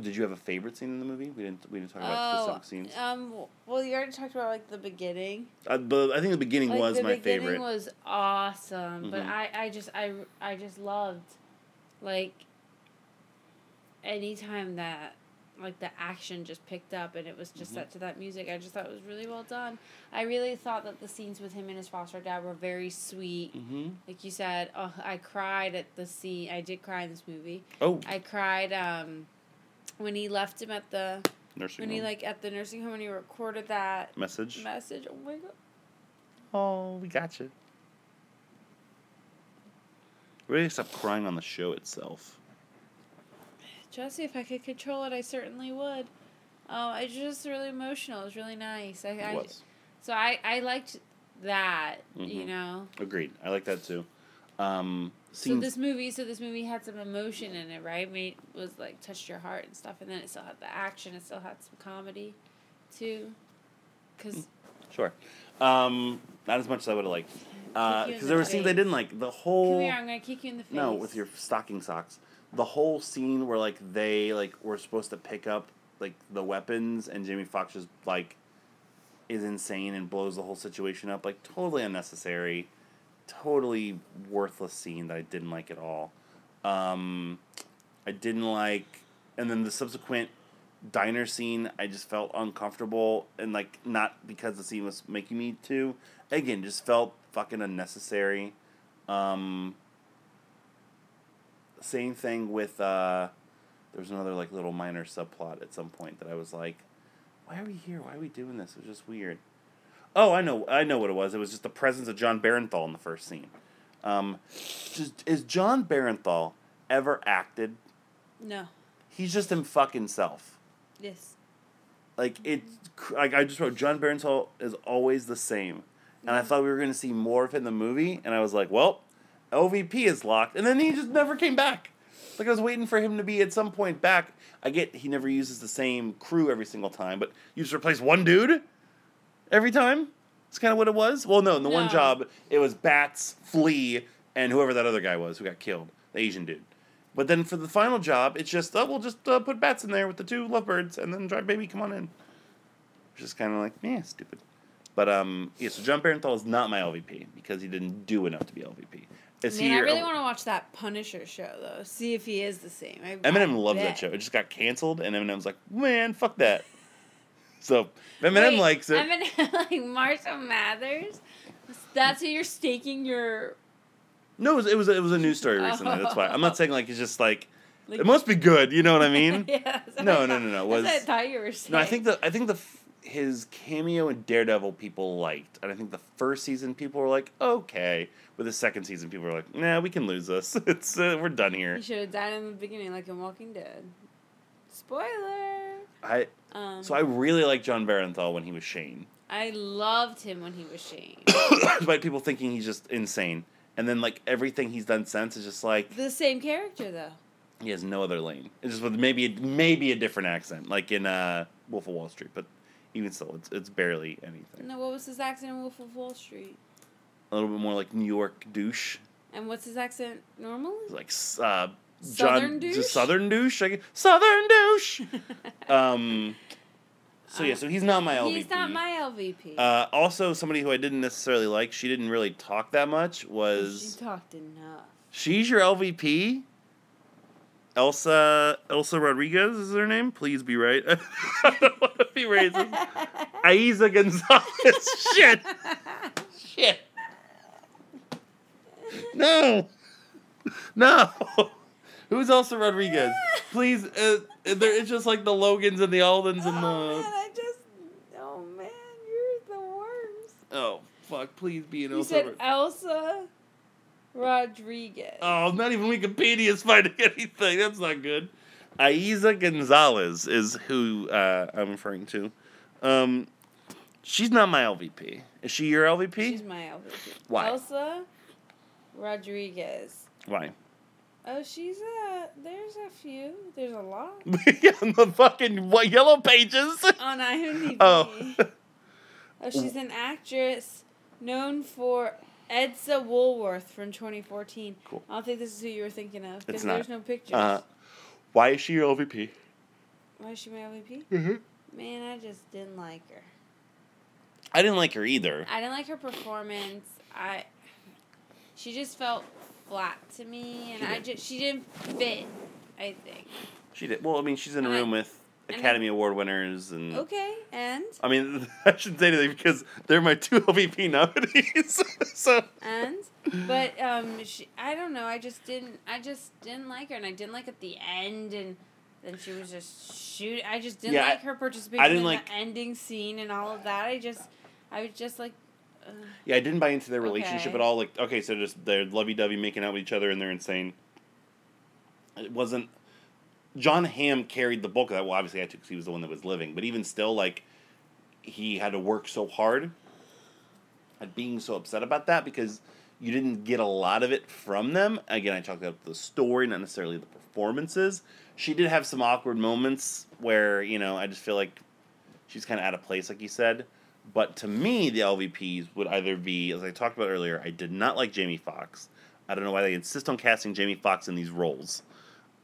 did you have a favorite scene in the movie? We didn't. We didn't talk about Oh, specific scenes. um. Well, you already talked about like the beginning. Uh, but I think the beginning Like, was the my beginning favorite. was awesome, but Mhm. I, I just I, I just loved like anytime that like the action just picked up and it was just Mhm. set to that music i just thought it was really well done i really thought that the scenes with him and his foster dad were very sweet mm-hmm. like you said oh i cried at the scene i did cry in this movie Oh, i cried um when he left him at the nursing when he like at the nursing home when he recorded that message. message oh my god Oh, we got you. Really stop crying on the show itself. Jesse, if I could control it, I certainly would. Oh, it's just really emotional. It was really nice. I, It I was. so I I liked that. You Mhm. know. Agreed. I like that too. Um, So this movie, so this movie had some emotion in it, right? Made was like touched your heart and stuff, and then it still had the action. It still had some comedy, too. Cause Sure. Um, not as much as I would have liked. Because in there the were scenes I didn't like. The whole. come here, I'm gonna kick you in the face. No, with your stocking socks. The whole scene where like they like were supposed to pick up like the weapons and Jamie Foxx just like is insane and blows the whole situation up. Like totally unnecessary, totally worthless scene that I didn't like at all. Um, I didn't like, and then the subsequent diner scene I just felt uncomfortable and like not because the scene was making me to. Again, just felt fucking unnecessary. Um, same thing with uh, there was another like little minor subplot at some point that I was like, why are we here? Why are we doing this? It was just weird. Oh, I know, I know what it was. It was just the presence of John Barenthal in the first scene. Um, just, is John Barenthal ever acted? No. He's just him fucking self. Yes. Like it, like I just wrote, John Barenthal is always the same, and I thought we were gonna see more of him in the movie, and I was like, well, LVP is locked, and then he just never came back. Like I was waiting for him to be at some point back. I get he never uses the same crew every single time, but you just replace one dude every time. It's kind of what it was. Well, no, in the one job it was Bats, Flea, and whoever that other guy was who got killed, the Asian dude. But then for the final job, it's just oh, we'll just uh, put Bats in there with the two lovebirds, and then Drive Baby, come on in. Just kind of like yeah, stupid. But um, yeah. So John Barenthal is not my LVP because he didn't do enough to be LVP. Is Man, he I really L- want to watch that Punisher show though. See if he is the same. I, Eminem loves that show. It just got canceled, and Eminem's like, man, fuck that. So Eminem Wait, likes it. Eminem, [LAUGHS] like Marshall Mathers. That's who you're staking your. No, it was, it was it was a news story recently. That's why I'm not saying like it's just like, [LAUGHS] Like, it must be good. You know what I mean? [LAUGHS] yeah. No, no, no, no, was- I thought you were saying. No, I think the I think the his cameo in Daredevil people liked, and I think the first season people were like okay. but the second season, people were like, nah, we can lose this. It's uh, we're done here. he should have died in the beginning, like in Walking Dead. Spoiler. I Um, so I really like John Barenthal when he was Shane, I loved him when he was Shane. [COUGHS] despite people thinking he's just insane. And then like everything he's done since is just like the same character though. He has no other lane. It's just with maybe maybe a different accent, like in uh, Wolf of Wall Street. But even still, it's it's barely anything. No, what was his accent in Wolf of Wall Street? A little bit more like New York douche, And what's his accent normally? Like uh, Southern John, douche? Southern douche, I guess. Southern douche. [LAUGHS] um, so yeah, so he's not my LVP. He's not my LVP. Uh, also, somebody who I didn't necessarily like, she didn't really talk that much. Was she talked enough. she's your LVP? Elsa Elsa Rodriguez is her name. Please be right. [LAUGHS] I don't want to be racist. [LAUGHS] Eiza Gonzalez. Shit. Shit. No. No. Who's Elsa Rodriguez? [LAUGHS] Please. Uh, there, it's just like the Logans and the Aldens and the. oh man. I just. Oh man, you're the worst. Oh fuck! Please be an You Elsa. said Rod- Elsa Rodriguez. Oh, not even Wikipedia is finding [LAUGHS] anything. That's not good. Eiza Gonzalez is who uh, I'm referring to. Um, she's not my LVP. Is she your LVP? She's my LVP. Why? Elsa Rodriguez. Why? Oh, she's a. There's a few. There's a lot [LAUGHS] yeah, on the fucking what, yellow pages. [LAUGHS] on IMDb. Oh. [LAUGHS] oh, she's an actress known for Edsa Woolworth from 2014. Cool. I don't think this is who you were thinking of because there's no pictures. Uh, why is she your LVP? Why is she my LVP? Mm-hmm. Man, I just didn't like her. I didn't like her either. I didn't like her performance. I. She just felt flat to me, and I just she didn't fit. I think. She did. Well, I mean, she's in a I- room with and I- Academy Award winners and. Okay, and I mean, [LAUGHS] I shouldn't say anything because they're my two [LAUGHS] LVP nominees. [LAUGHS] so. and but um she i don't know i just didn't i just didn't like her and i didn't like at the end and then she was just shoot i just didn't Yeah, like her participation I didn't in like- the ending scene and all of that i just i was just like Yeah, I didn't buy into their relationship Okay. at all. Like, okay, so just they're lovey dovey making out with each other and they're insane. It wasn't. Jon Hamm carried the bulk of that. Well, obviously, I had to because he was the one that was living. But even still, like, he had to work so hard at being so upset about that because you didn't get a lot of it from them. Again, I talked about the story, not necessarily the performances. She did have some awkward moments where you know I just feel like she's kind of out of place, like you said. But to me, the LVPs would either be, as I talked about earlier, I did not like Jamie Foxx. I don't know why they insist on casting Jamie Foxx in these roles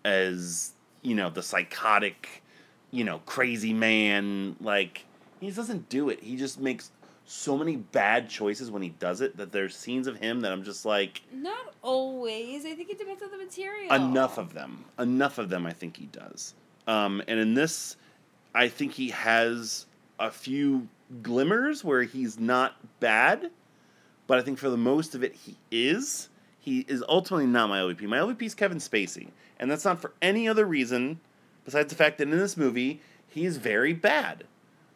as you know the psychotic, you know, crazy man. Like he just doesn't do it. He just makes so many bad choices when he does it that there's scenes of him that I'm just like Not always. I think it depends on the material. enough of them. Enough of them. I think he does. Um, and in this, I think he has a few glimmers where he's not bad, but I think for the most of it he is. He is ultimately not my LVP. My LVP is Kevin Spacey, and that's not for any other reason besides the fact that in this movie he is very bad.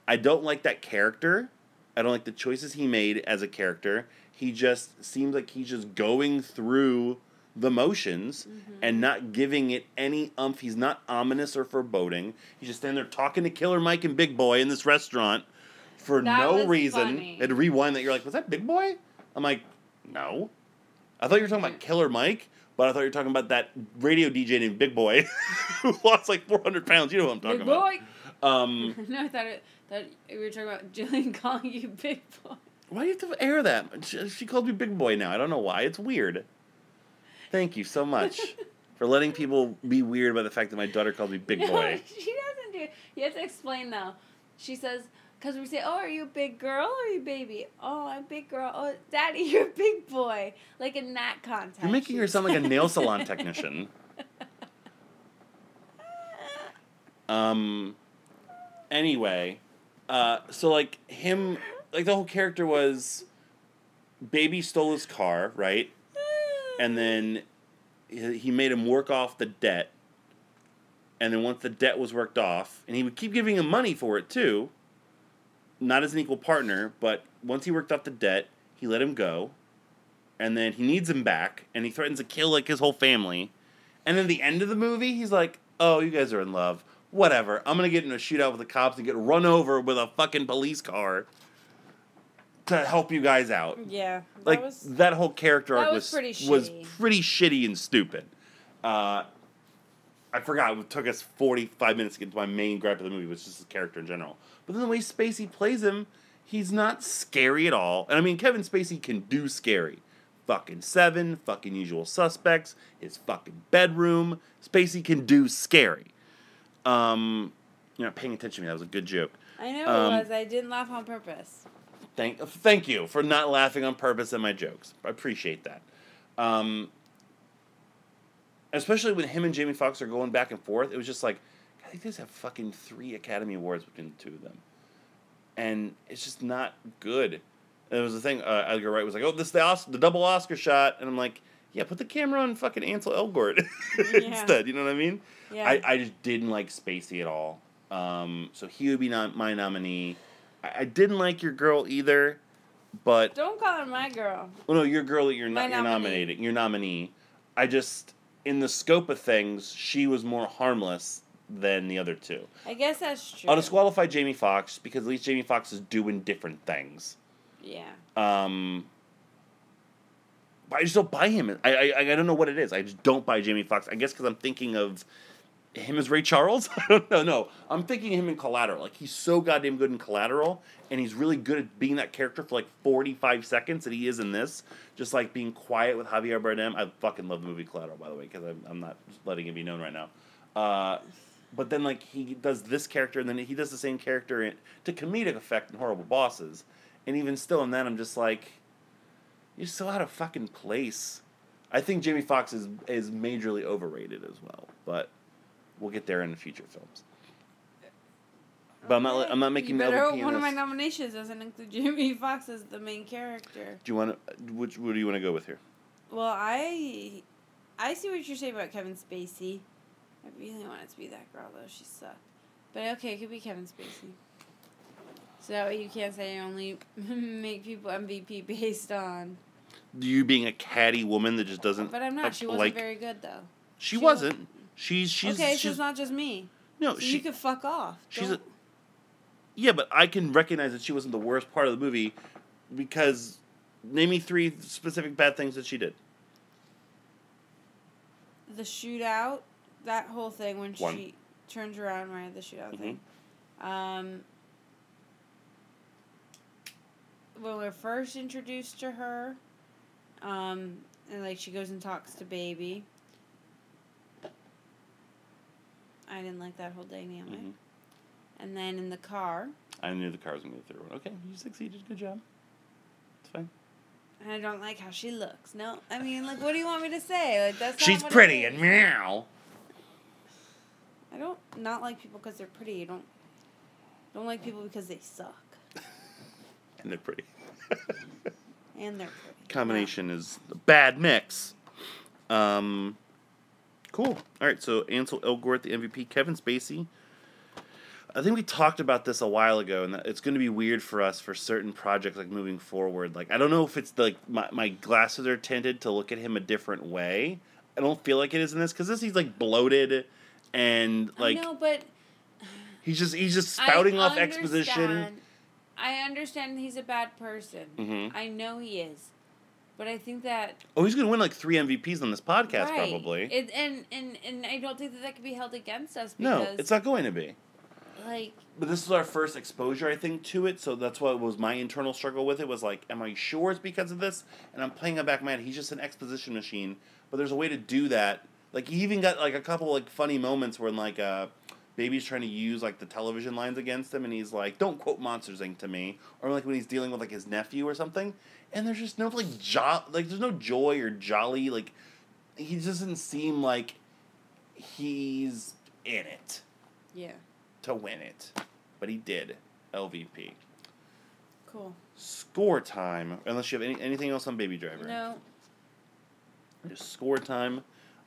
I don't like that character. I don't like the choices he made as a character. He just seems like he's just going through the motions mm-hmm. and not giving it any umph. He's not ominous or foreboding. He's just standing there talking to Killer Mike and Big Boy in this restaurant for That no reason. funny. And rewind that, you're like, was that Big Boy? I'm like, no. I thought you were talking about Killer Mike, but I thought you were talking about that radio DJ named Big Boy [LAUGHS] who lost like 400 pounds. You know what I'm talking Big about. boy. Um, [LAUGHS] no, I thought it. Thought we were talking about Jillian calling you big boy. why do you have to air that? She, she calls me Big Boy now. I don't know why. It's weird. Thank you so much [LAUGHS] for letting people be weird about the fact that my daughter calls me Big No, Boy. she doesn't do. You have to explain though. She says, because we say, "Oh, are you a big girl or are you a baby?" Oh, I'm a big girl. Oh, daddy, [LAUGHS] you're a big boy. Like in that context. You're making her sound like a nail salon technician. [LAUGHS] Um. Anyway, uh, so like him, like the whole character was, baby stole his car, right? And then he he made him work off the debt. And then once the debt was worked off, and he would keep giving him money for it too. Not as an equal partner, but once he worked off the debt, he let him go. And then he needs him back, and he threatens to kill like his whole family. And then the end of the movie, he's like, "Oh, you guys are in love. Whatever. I'm gonna get in a shootout with the cops and get run over with a fucking police car to help you guys out." Yeah, that like was. that whole character arc was was pretty was shitty. pretty shitty and stupid. Uh, I forgot it took us forty five minutes to get to my main gripe of the movie, which is his character in general. But then the way Spacey plays him, he's not scary at all. And I mean, Kevin Spacey can do scary. Fucking Seven, fucking Usual Suspects, his fucking bedroom. Spacey can do scary. Um, you're not paying attention to me. That was a good joke. I know um, it was. I didn't laugh on purpose. Thank, thank you for not laughing on purpose at my jokes. I appreciate that. Um, especially when him and Jamie Foxx are going back and forth, it was just like, Think these have fucking three Academy Awards between the two of them, and it's just not good. And it was the thing. Uh, Edgar Wright was like, "Oh, this is the Os- the double Oscar shot," and I'm like, "Yeah, put the camera on fucking Ansel Elgort [LAUGHS] instead." You know what I mean? Yeah. I, I just didn't like Spacey at all. Um, so he would be not my nominee. I, I didn't like your girl either, but Don't call her my girl. well, no, your girl that you're not you're nominating, your nominee. I just in the scope of things, she was more harmless than the other two. I guess that's true. I'll disqualify Jamie Foxx because at least Jamie Foxx is doing different things. Yeah. Um, but I just don't buy him. I, I I don't know what it is. I just don't buy Jamie Foxx. I guess because I'm thinking of him as Ray Charles. [LAUGHS] I don't know. No, I'm thinking of him in Collateral. Like he's so goddamn good in Collateral, and he's really good at being that character for like 45 seconds that he is in this. Just like being quiet with Javier Bardem. I fucking love the movie Collateral, by the way, because I'm, I'm not letting it be known right now. Uh, but then like he does this character, and then he does the same character in, to comedic effect in Horrible Bosses, and even still in that, I'm just like, you're so out of fucking place. I think Jamie Foxx is is majorly overrated as well, but we'll get there in the future films. But I'm not. I'm not making you better hope one of my nominations doesn't include Jamie [LAUGHS] Fox as the main character. Do you want to? Which? What do you want to go with here? Well, I I see what you're saying about Kevin Spacey. I really wanted it to be that girl though. She sucked. But okay, it could be Kevin Spacey. So that way you can't say you only [LAUGHS] make people MVP based on. You being a catty woman that just doesn't. But I'm not. She wasn't like, very good though. She, she wasn't. She's she's okay, so she's it's not just me. no. So she you could fuck off. she's Don't- a, yeah, but I can recognize that she wasn't the worst part of the movie because name me three specific bad things that she did. The shootout, that whole thing when One. she turns around right the shootout Mhm. thing. Um, when we're first introduced to her, um, and like she goes and talks to baby. I didn't like that whole dynamic. Mhm. And then in the car, I knew the car was gonna be the third one. Okay, you succeeded. Good job. It's fine. and I don't like how she looks. No, I mean, like, what do you want me to say? Like, that's not She's what it pretty is. and meow. I don't not like people because they're pretty. I don't don't like people because they suck [LAUGHS] And they're pretty. [LAUGHS] and they're pretty. Combination is a bad mix. Um, cool. All right, so Ansel Elgort, the MVP, Kevin Spacey. I think we talked about this a while ago, and that it's going to be weird for us for certain projects, like moving forward. Like I don't know if it's like my my glasses are tinted to look at him a different way. I don't feel like it is in this because this he's like bloated, and like I know, but he's just he's just [SIGHS] I spouting off exposition. I understand he's a bad person. Mhm. I know he is, but I think that Oh, he's going to win like three MVPs on this podcast, right. probably. It, and and and I don't think that that can be held against us no, it's not going to be. like But this is our first exposure, I think, to it. So that's what was my internal struggle with it. Was like, am I sure it's because of this? And I'm playing it back head. He's just an exposition machine. But there's a way to do that. Like he even got like a couple like funny moments when like uh, baby's trying to use like the television lines against him, and he's like, "Don't quote Monsters Inc. to me," or like when he's dealing with like his nephew or something. And there's just no like jo- like there's no joy or jolly like he doesn't seem like he's in it yeah, to win it, but he did. LVP. cool. Score time. Unless you have any, anything else on Baby Driver. No, Just score time.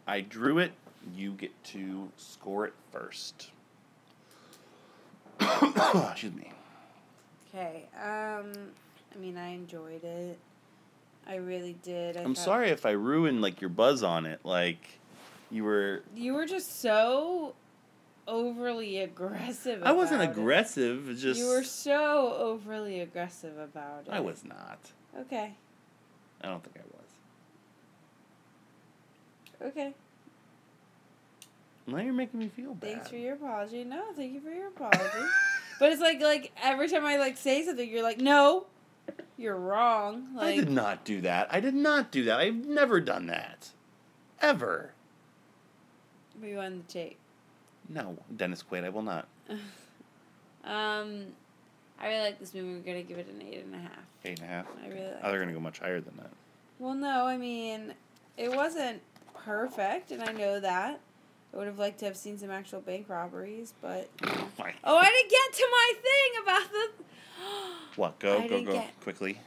I drew it. You get to score it first. [COUGHS] Excuse me. okay. Um, I mean, I enjoyed it. I really did. I I'm thought- sorry if I ruined like your buzz on it. Like you were. You were just so overly aggressive. I wasn't about it. aggressive. Just You were so overly aggressive about it. I was not. Okay. I don't think I was. Okay. Now you're making me feel bad. Thanks for your apology. No, thank you for your apology. [LAUGHS] but it's like like every time I like say something, you're like, no, you're wrong. I did not do that. I did not do that. I've never done that. Ever. we won the tape. No, Dennis Quaid, I will not. [LAUGHS] Um, I really like this movie. We're gonna give it an eight and a half. Eight and a half. I really like Oh, they're gonna go much higher than that. Well, no, I mean, it wasn't perfect, and I know that. I would have liked to have seen some actual bank robberies, but [GASPS] oh you oh, I didn't get to my thing about the. [GASPS] What? Go, I go, go get- quickly.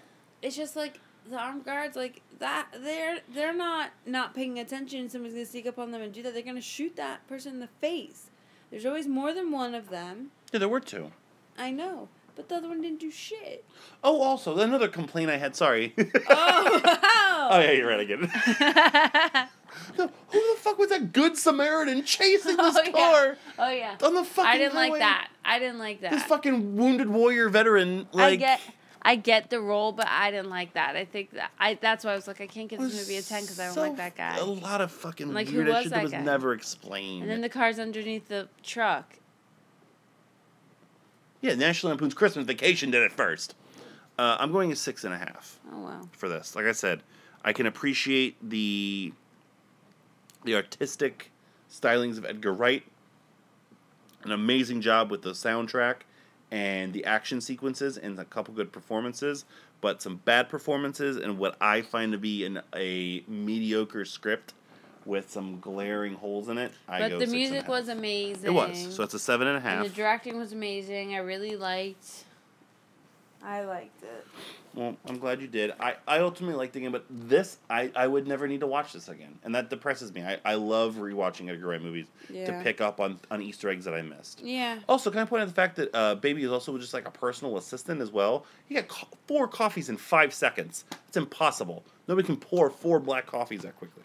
It's just like the armed guards, like that. They're they're not not paying attention. Somebody's gonna sneak up on them and do that. They're gonna shoot that person in the face. There's always more than one of them. Yeah, there were two. I know, but the other one didn't do shit. Oh, also another complaint I had. Sorry. Oh, [LAUGHS] [LAUGHS] oh yeah, you're right. I get it. Who the fuck was that good Samaritan chasing this [LAUGHS] oh, car Yeah. Oh yeah. on the fucking I didn't highway? like that. I didn't like that. This fucking wounded warrior veteran, like I get I get the role, but I didn't like that. I think that I that's why I was like I can't give this movie a ten because I don't so like that guy. A lot of fucking Like, who weird was shit that that was guy? never explained. And then the car's underneath the truck. yeah, National Lampoon's Christmas Vacation did it first. Uh, I'm going a six and a half. Oh wow. for this. Like I said, I can appreciate the the artistic stylings of Edgar Wright. An amazing job with the soundtrack and the action sequences and a couple good performances, but some bad performances and what I find to be an, a mediocre script with some glaring holes in it. I But the six and a music was amazing. It was. So it's a seven and a half. And the directing was amazing. I really liked. I liked it. Well, I'm glad you did. I, I ultimately liked the game, but this I, I would never need to watch this again, and that depresses me. I, I love rewatching Edgar Wright movies to pick up on, on Easter eggs that I missed. Yeah. Also, can I point out the fact that uh, Baby is also just like a personal assistant as well? He got co- four coffees in five seconds. It's impossible. Nobody can pour four black coffees that quickly.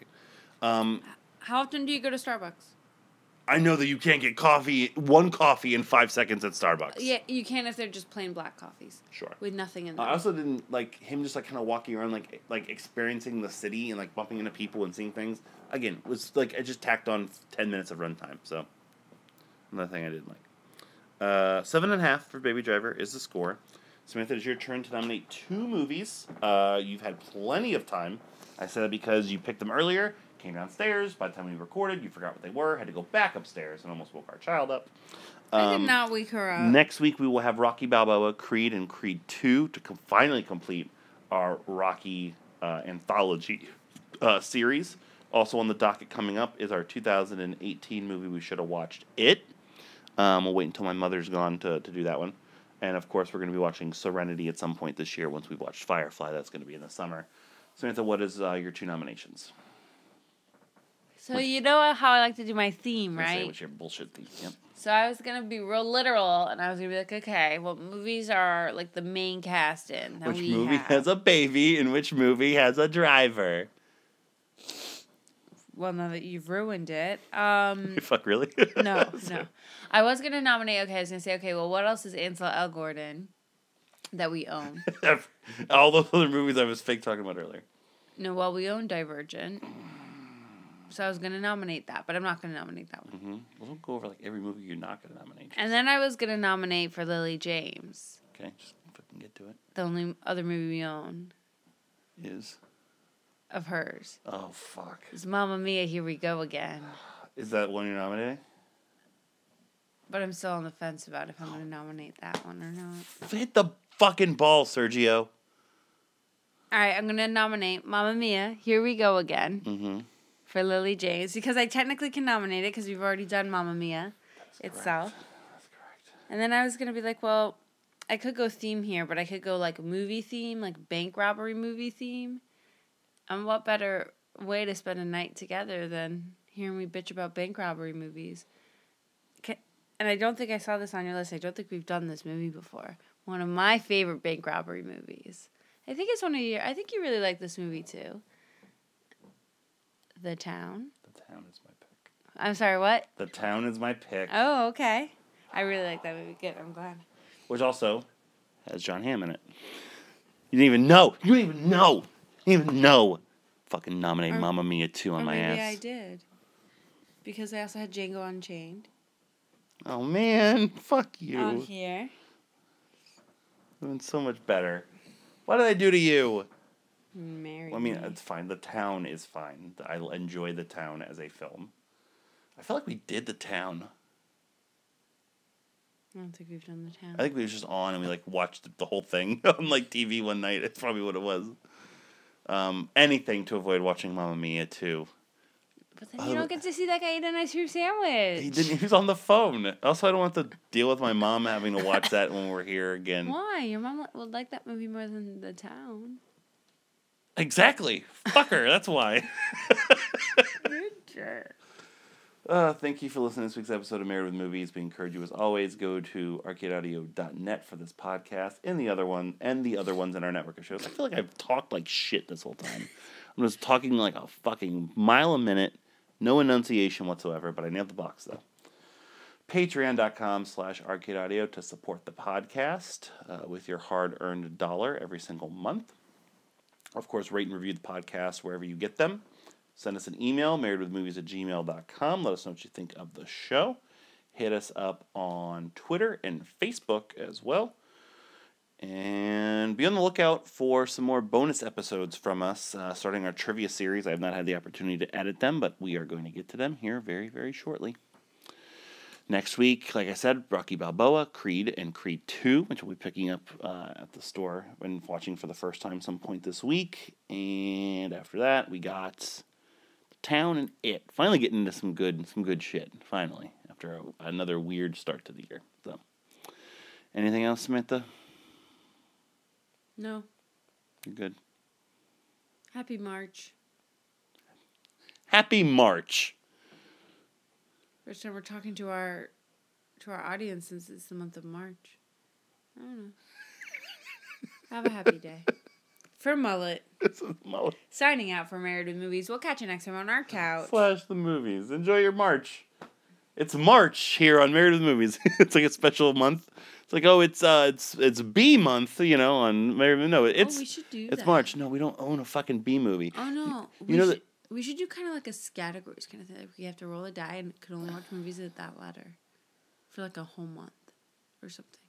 Um, How often do you go to Starbucks? I know that you can't get coffee, one coffee in five seconds at Starbucks. Yeah, you can if they're just plain black coffees Sure. with nothing in them. I also didn't like him just like kind of walking around like like experiencing the city and like bumping into people and seeing things. Again, was like I just tacked on ten minutes of runtime. So another thing I didn't like. Uh, seven and a half for Baby Driver is the score. Samantha, it's your turn to nominate two movies. Uh, you've had plenty of time. I said that because you picked them earlier, came downstairs. By the time we recorded, you forgot what they were, had to go back upstairs, and almost woke our child up. I Um, did not wake her up. Next week we will have Rocky Balboa, Creed, and Creed Two to com- finally complete our Rocky uh, anthology uh, series. Also on the docket coming up is our 2018 movie we should have watched. It. Um, we'll wait until my mother's gone to, to do that one. And of course, we're going to be watching Serenity at some point this year once we've watched Firefly. That's going to be in the summer. Samantha, what is uh, your two nominations? So you know how I like to do my theme, say right? What's your bullshit theme? Yep. So I was gonna be real literal, and I was gonna be like, okay, what movies are like the main cast in? that Which movie have? has a baby and which movie has a driver? Well, now that you've ruined it, um, [LAUGHS] Fuck, really? [LAUGHS] no, [LAUGHS] no. I was gonna nominate. Okay, I was gonna say, okay, well, what else is Ansel Elgort in that we own? All those other movies I was fake talking about earlier. no, well, we own Divergent. So I was gonna nominate that, but I'm not gonna nominate that one. Mm-hmm. Well, don't go over like every movie you're not going to nominate. And then I was gonna nominate for Lily James, Okay, just fucking get to it. the only other movie we own Is of hers. oh fuck, It's Mamma Mia, Here We Go Again. is that one you're nominating? But I'm still on the fence about if I'm gonna nominate that one or not. Hit the fucking ball, Sergio. All right, I'm gonna nominate Mamma Mia, Here We Go Again Mm-hmm. For Lily James because I technically can nominate it because we've already done Mamma Mia itself. That's correct. And then I was gonna be like, well, I could go theme here, but I could go like movie theme, like bank robbery movie theme. And what better way to spend a night together than hearing me bitch about bank robbery movies? And I don't think I saw this on your list. I don't think we've done this movie before. One of my favorite bank robbery movies. I think it's one of your. I think you really like this movie too. The Town. The town is my pick. I'm sorry, what? The town is my pick. Oh, okay. I really like that movie. Good. I'm glad. Which also has Jon Hamm in it. You didn't even know. You didn't even know. You didn't even know. Fucking nominate Or- Mamma Mia 2 on my maybe ass. I did. Because I also had Django Unchained Oh man, fuck you. on here. Doing so much better. What did I do to you? Marry Well, I mean, Me. it's fine. The town is fine. I enjoy the town as a film. I feel like we did the town. I don't think we've done the town. I think we was just on and we like watched the whole thing [LAUGHS] on like TV one night. It's probably what it was. Um, anything to avoid watching Mamma Mia too. but then you don't get to see that guy eat an ice cream sandwich. He didn't. He was on the phone. Also, I don't want to deal with my mom having to watch that when we're here again. Why? Your mom would like that movie more than the town. Exactly. Fuck her. That's why. [LAUGHS] You're a jerk. Uh, thank you for listening to this week's episode of Married with Movies. We encourage you, as always, go to arcadeaudio.net for this podcast and the other one and the other ones in our network of shows. I feel like I've talked like shit this whole time. I'm just talking like a fucking mile a minute, no enunciation whatsoever, but I nailed the box though. Patreon.com slash arcade audio to support the podcast uh, with your hard earned dollar every single month. Of course, rate and review the podcast wherever you get them. Send us an email, marriedwithmovies at gmail.com. Let us know what you think of the show. Hit us up on Twitter and Facebook as well. And be on the lookout for some more bonus episodes from us, uh, starting our trivia series. I have not had the opportunity to edit them, but we are going to get to them here very, very shortly. Next week, like I said, Rocky Balboa, Creed, and Creed 2, which we'll be picking up uh, at the store and watching for the first time some point this week. And after that, we got Town and It. Finally getting into some good some good shit. Finally, after a, another weird start to the year. So, anything else, Samantha? No. You're good. Happy March. Happy March. First time we're talking to our to our audience since it's the month of March. I don't know. [LAUGHS] Have a happy day. For Mullet, [LAUGHS] This is Mo- signing out for Married with Movies. We'll catch you next time on our couch. Slash the movies. Enjoy your March. It's March here on Married with Movies. [LAUGHS] it's like a special month. It's like oh, it's uh, it's it's B month, you know, on Married. with- No, it's Oh, we should do it's that. March. No, we don't own a fucking B movie. Oh no, You we know should, that- we should do kind of like a categories kind of thing. Like we have to roll a die and could only watch movies at that ladder for like a whole month or something.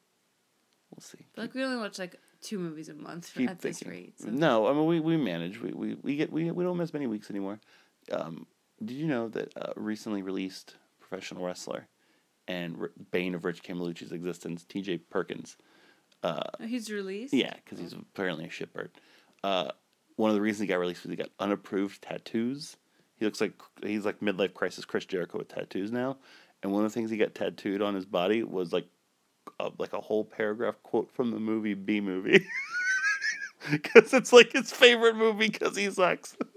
We'll see. But like we only watch like two movies a month for, Keep at this thinking. rate. So. No, I mean we, we manage. We, we, we get we, we don't miss many weeks anymore. Um, did you know that uh, recently released professional wrestler and r- bane of Rich Camelucci's existence, T.J. Perkins? Oh, He's released. Yeah, because he's apparently a shitbird. Uh, one of the reasons he got released was he got unapproved tattoos. He looks like he's like midlife crisis Chris Jericho with tattoos now. And one of the things he got tattooed on his body was like a, like a whole paragraph quote from the movie Bee Movie. [LAUGHS] Because it's like his favorite movie because he sucks. [LAUGHS]